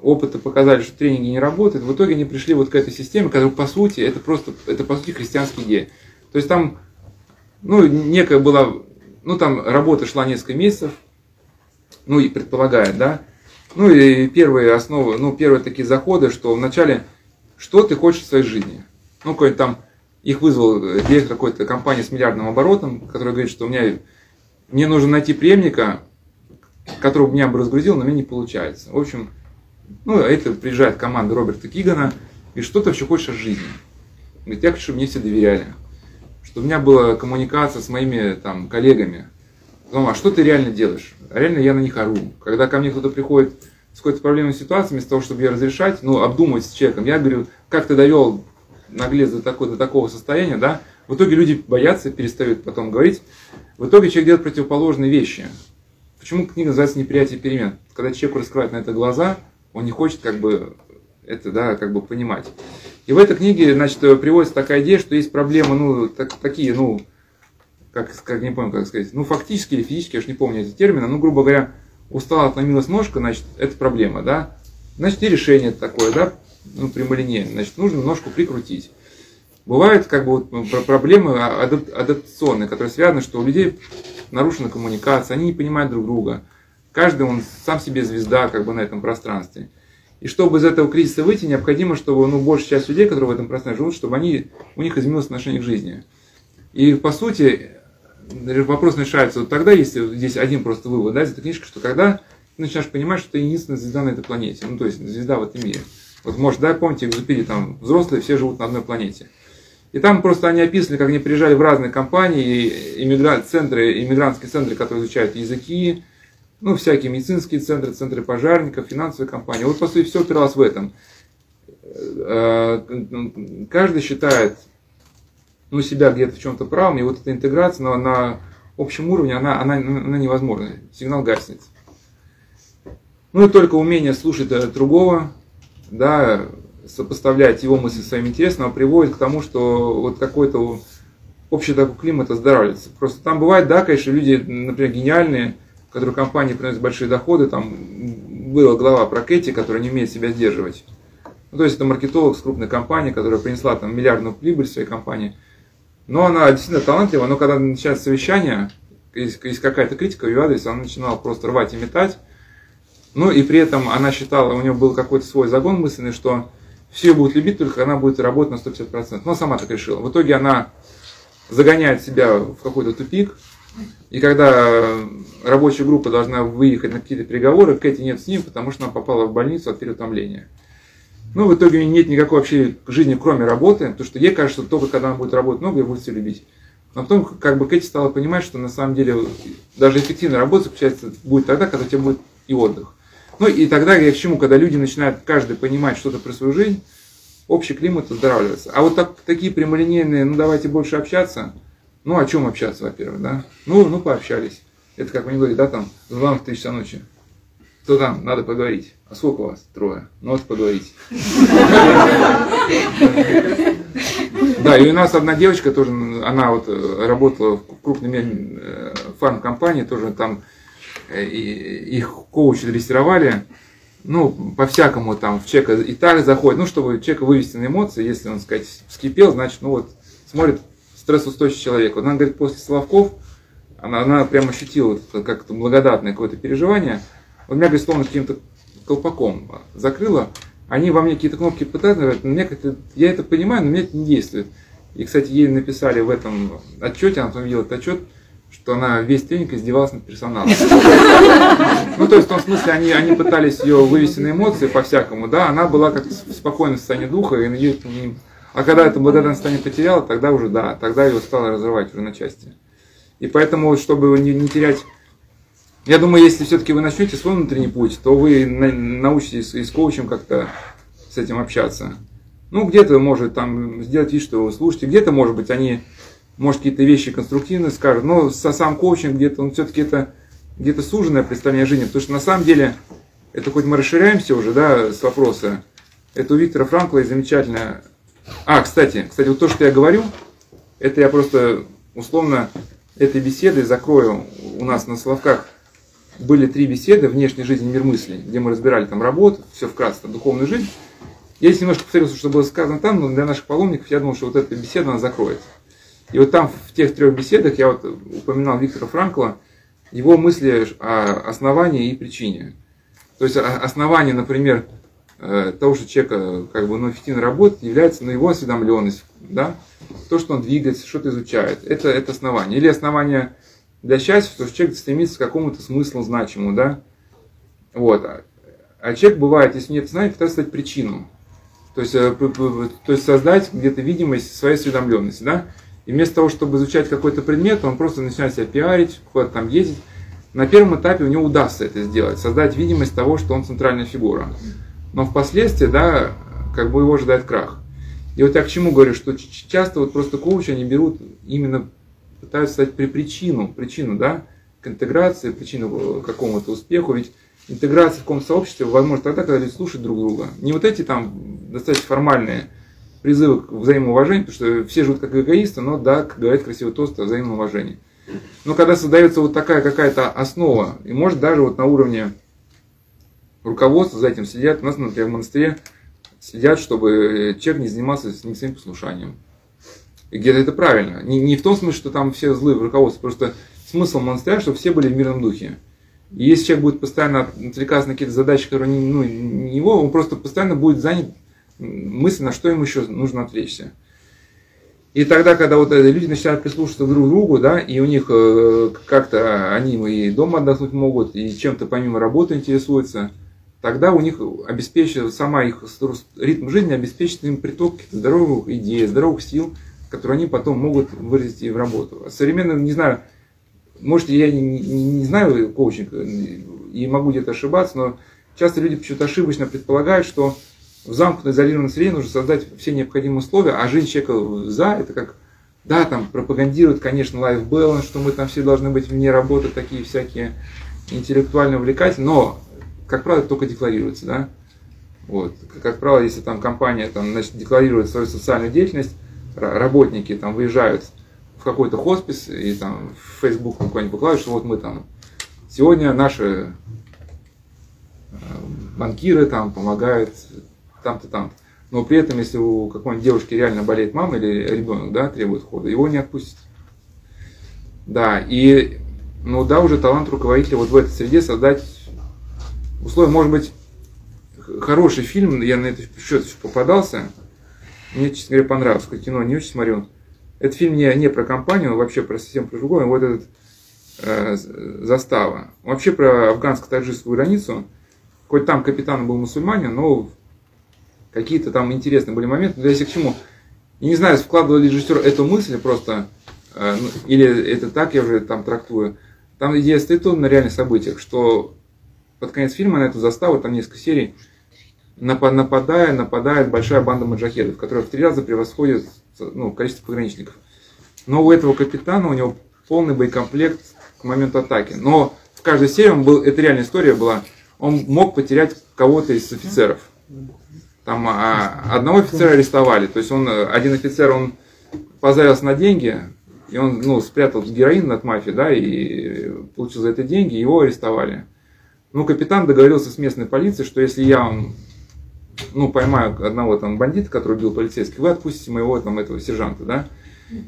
опыты показали, что тренинги не работают. В итоге они пришли вот к этой системе, которая по сути, это просто, это по сути христианская идея. То есть там, ну, некая была, ну, там работа шла несколько месяцев, ну, и предполагает, да. Ну, и первые основы, ну, первые такие заходы, что вначале, что ты хочешь в своей жизни? Ну, какой-то там, их вызвал директор какой-то компании с миллиардным оборотом, который говорит, что у меня, мне нужно найти преемника, которого меня бы разгрузил, но мне не получается. В общем, ну, это приезжает команда Роберта Кигана, и что ты вообще хочешь от жизни? Говорит, я хочу, чтобы мне все доверяли что у меня была коммуникация с моими там, коллегами. Потом, а что ты реально делаешь? А реально я на них ору. Когда ко мне кто-то приходит с какой-то проблемной ситуацией, вместо того, чтобы ее разрешать, ну, обдумывать с человеком, я говорю, как ты довел наглец до, такой, до такого состояния, да, в итоге люди боятся, перестают потом говорить. В итоге человек делает противоположные вещи. Почему книга называется «Неприятие перемен»? Когда человеку раскрывают на это глаза, он не хочет как бы это, да, как бы понимать. И в этой книге, значит, приводится такая идея, что есть проблемы, ну, так, такие, ну, как, как не помню, как сказать, ну, фактически или физически, я уж не помню эти термины, ну, грубо говоря, устала, отломилась ножка, значит, это проблема, да. Значит, и решение такое, да, ну, прямолинейное, значит, нужно ножку прикрутить. Бывают как бы вот проблемы адаптационные, которые связаны, что у людей нарушена коммуникация, они не понимают друг друга. Каждый он сам себе звезда как бы на этом пространстве. И чтобы из этого кризиса выйти, необходимо, чтобы ну, большая часть людей, которые в этом пространстве живут, чтобы они, у них изменилось отношение к жизни. И по сути, вопрос решается вот тогда, если здесь один просто вывод да, из этой книжки, что когда ты начинаешь понимать, что ты единственная звезда на этой планете, ну то есть звезда в этом мире. Вот может, да, помните, в Экзупери там взрослые все живут на одной планете. И там просто они описывали, как они приезжали в разные компании, иммигрант, центры, иммигрантские центры, которые изучают языки, ну, всякие медицинские центры, центры пожарников, финансовые компании. Вот, по сути, все упиралось в этом. Э, каждый считает ну, себя где-то в чем-то правым, и вот эта интеграция на, на общем уровне, она, она, она невозможна. Сигнал гаснет. Ну и только умение слушать другого, да, сопоставлять его мысли с своим интересом, приводит к тому, что вот какой-то общий такой климат оздоравливается. Просто там бывает, да, конечно, люди, например, гениальные, которую компании приносят большие доходы, там была глава про Кэти, которая не умеет себя сдерживать. Ну, то есть это маркетолог с крупной компании, которая принесла там миллиардную прибыль своей компании. Но она действительно талантлива, но когда начинается совещание, есть, есть какая-то критика в ее адрес, она начинала просто рвать и метать. Ну и при этом она считала, у нее был какой-то свой загон мысленный, что все ее будут любить, только она будет работать на 150%. Но сама так решила. В итоге она загоняет себя в какой-то тупик, и когда рабочая группа должна выехать на какие-то переговоры, Кэти нет с ним, потому что она попала в больницу от переутомления. Ну, в итоге нет никакой вообще жизни, кроме работы, потому что ей кажется, что только когда она будет работать много, ее будет все любить. Но потом, как бы Кэти стала понимать, что на самом деле даже эффективная работа заключается будет тогда, когда у тебя будет и отдых. Ну и тогда я к чему, когда люди начинают каждый понимать что-то про свою жизнь, общий климат оздоравливается. А вот так, такие прямолинейные, ну давайте больше общаться – ну, о чем общаться, во-первых, да? Ну, ну, пообщались. Это как они говорят, да, там, в 2 3 часа ночи. Кто там? Надо поговорить. А сколько у вас? Трое. Ну, вот поговорить. Да, и у нас одна девочка тоже, она вот э, работала в крупной э, фарм-компании, тоже там их коучи дрессировали, ну, по-всякому там в человека и так заходит, ну, чтобы человека вывести на эмоции, если он, сказать, вскипел, значит, ну вот, смотрит стрессоустойчивый человек. Вот она говорит, после Соловков, она, она прям ощутила как-то благодатное какое-то переживание. Вот меня, говорит, словно каким-то колпаком закрыла. они во мне какие-то кнопки пытаются но мне как-то, я это понимаю, но мне это не действует. И, кстати, ей написали в этом отчете, она потом видела этот отчет, что она весь тренинг издевалась над персоналом. Ну, то есть, в том смысле, они, они пытались ее вывести на эмоции по-всякому, да, она была как в спокойном состоянии духа, и ее не... А когда это благодарное состояние потеряла, тогда уже, да, тогда ее стало разрывать уже на части. И поэтому, чтобы не, не терять... Я думаю, если все-таки вы начнете свой внутренний путь, то вы на, научитесь и с коучем как-то с этим общаться. Ну, где-то, может, там, сделать вид, что вы слушаете, где-то, может быть, они может, какие-то вещи конструктивные скажут, но сам коучинг где-то, он все-таки это где-то суженное представление жизни, потому что на самом деле, это хоть мы расширяемся уже, да, с вопроса, это у Виктора Франкла есть замечательное... А, кстати, кстати, вот то, что я говорю, это я просто условно этой беседой закрою. У нас на Соловках были три беседы «Внешняя жизнь и мир мыслей», где мы разбирали там работу, все вкратце, духовную жизнь. Я здесь немножко повторился, что было сказано там, но для наших паломников я думал, что вот эта беседа, она закроется. И вот там в тех трех беседах я вот упоминал Виктора Франкла, его мысли о основании и причине. То есть основание, например, э, того, что человек как бы ну, эффективно работает, является на его осведомленность, да? то, что он двигается, что-то изучает. Это, это основание. Или основание для счастья, что человек стремится к какому-то смыслу значимому. Да? Вот. А человек бывает, если нет знания, пытается стать причину. То есть, э, то есть создать где-то видимость своей осведомленности. Да? И вместо того, чтобы изучать какой-то предмет, он просто начинает себя пиарить, куда-то там ездить. На первом этапе у него удастся это сделать, создать видимость того, что он центральная фигура. Но впоследствии, да, как бы его ожидает крах. И вот я к чему говорю, что часто вот просто коучи, они берут именно, пытаются стать при причину, причину, да, к интеграции, причину к какому-то успеху. Ведь интеграция в каком-то сообществе возможно тогда, когда люди слушают друг друга. Не вот эти там достаточно формальные призывы к взаимоуважению, потому что все живут как эгоисты, но да, говорят красивый тост о взаимном уважении. Но когда создается вот такая какая-то основа, и может даже вот на уровне руководства за этим следят, у нас, например, в монастыре следят, чтобы человек не занимался не своим послушанием. И где-то это правильно. Не, не в том смысле, что там все злые в руководстве, просто смысл монастыря, чтобы все были в мирном духе. И если человек будет постоянно отвлекаться на какие-то задачи, которые не, ну, не его, он просто постоянно будет занят мысль, на что ему еще нужно отвлечься. И тогда, когда вот люди начинают прислушиваться друг к другу, да, и у них э, как-то они и дома отдохнуть могут, и чем-то помимо работы интересуются, тогда у них обеспечивается, сама их ритм жизни обеспечит им приток здоровых идей, здоровых сил, которые они потом могут выразить и в работу. А современно, не знаю, может, я не, не, не знаю коучинг и могу где-то ошибаться, но часто люди почему-то ошибочно предполагают, что в замкнутой изолированной среде нужно создать все необходимые условия, а жизнь человека за, это как, да, там пропагандируют, конечно, life balance, что мы там все должны быть вне работы, такие всякие интеллектуально увлекательные, но, как правило, только декларируется, да. Вот. Как правило, если там компания там, значит, декларирует свою социальную деятельность, работники там выезжают в какой-то хоспис и там в Facebook какой-нибудь выкладывают, что вот мы там сегодня наши э, банкиры там помогают там-то, там Но при этом, если у какой-нибудь девушки реально болеет мама или ребенок, да, требует хода, его не отпустят. Да, и, ну да, уже талант руководителя вот в этой среде создать условия, может быть, хороший фильм, я на это счет попадался, мне, честно говоря, понравился, как кино не очень смотрю. Этот фильм не, не про компанию, вообще про совсем про другое, вот этот э, застава. Вообще про афганско-таджикскую границу. Хоть там капитан был мусульманин, но какие-то там интересные были моменты. Но если к чему? Я не знаю, вкладывал ли режиссер эту мысль просто, э, ну, или это так я уже там трактую. Там идея стоит на реальных событиях, что под конец фильма на эту заставу, там несколько серий, нападая, нападает большая банда маджахедов, которая в три раза превосходит ну, количество пограничников. Но у этого капитана, у него полный боекомплект к моменту атаки. Но в каждой серии он был, это реальная история была, он мог потерять кого-то из офицеров. Там а, одного офицера арестовали. То есть он, один офицер, он позарился на деньги, и он ну, спрятал героин от мафии, да, и получил за это деньги, его арестовали. Ну, капитан договорился с местной полицией, что если я вам, ну, поймаю одного там бандита, который убил полицейских, вы отпустите моего там этого сержанта, да.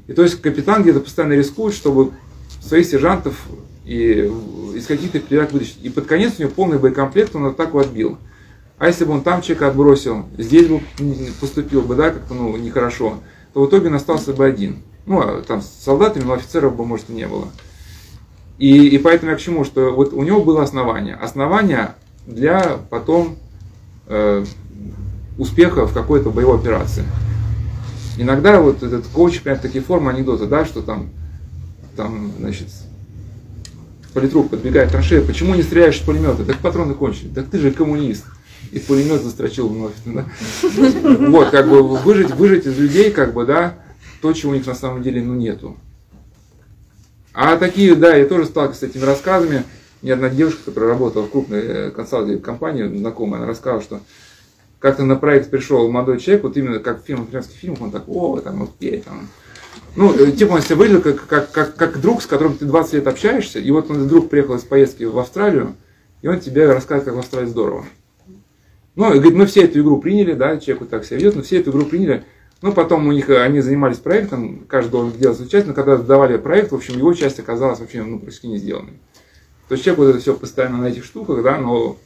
И то есть капитан где-то постоянно рискует, чтобы своих сержантов и из каких-то передач вытащить. И под конец у него полный боекомплект, он атаку отбил. А если бы он там человека отбросил, здесь бы поступил бы, да, как-то, ну, нехорошо, то в итоге он остался бы один. Ну, а там с солдатами, но офицеров бы, может, и не было. И, и поэтому я к чему, что вот у него было основание. Основание для потом э, успеха в какой-то боевой операции. Иногда вот этот коуч прям такие формы анекдота, да, что там, там, значит, политрук подбегает к траншею, почему не стреляешь из пулемета? Так патроны кончились. Так ты же коммунист. И пулемет застрочил вновь. Да? Вот, как бы выжить, выжить из людей, как бы, да, то, чего у них на самом деле, ну, нету. А такие, да, я тоже сталкивался с этими рассказами. Ни одна девушка, которая работала в крупной э, консалтинговой компании, знакомая, она рассказывала, что как-то на проект пришел молодой человек, вот именно как в фильмах, итальянских фильмах, он так, о, там, вот пей, там. Ну, э, типа он себя выглядел как, как, как, как друг, с которым ты 20 лет общаешься, и вот он друг приехал из поездки в Австралию, и он тебе рассказывает, как в Австралии здорово. Ну, и говорит, мы все эту игру приняли, да, человек вот так себя ведет, мы все эту игру приняли. Ну, потом у них, э, они занимались проектом, каждый должен делать замечательно, когда сдавали проект, в общем, его часть оказалась вообще, ну, практически не сделанной. То есть человек вот это все постоянно на этих штуках, да, но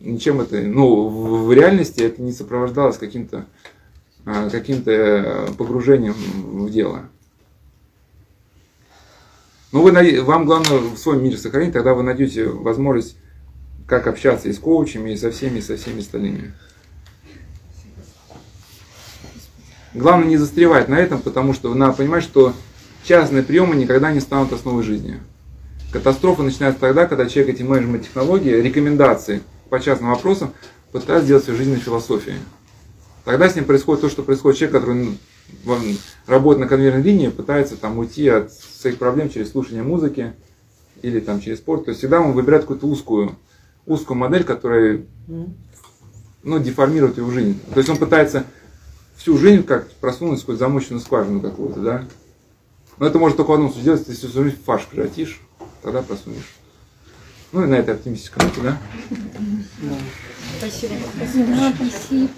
ничем это, ну, в, в реальности это не сопровождалось каким-то а, каким-то погружением в дело. Ну, вы, вам главное в своем мире сохранить, тогда вы найдете возможность, как общаться и с коучами, и со всеми, и со всеми остальными. Главное не застревать на этом, потому что надо понимать, что частные приемы никогда не станут основой жизни. Катастрофа начинается тогда, когда человек эти менеджмент технологии, рекомендации по частным вопросам пытается сделать свою жизненной философией. Тогда с ним происходит то, что происходит человек, который ну, работает на конвейерной линии, пытается там уйти от своих проблем через слушание музыки или там через спорт. То есть всегда он выбирает какую-то узкую, узкую модель, которая ну, деформирует его жизнь. То есть он пытается всю жизнь как просунуть сквозь замоченную скважину какую-то, да. Но это может только в одном случае сделать, если всю жизнь фарш превратишь, тогда просунешь. Ну и на этой оптимистической ноте, да? Спасибо. Спасибо. спасибо.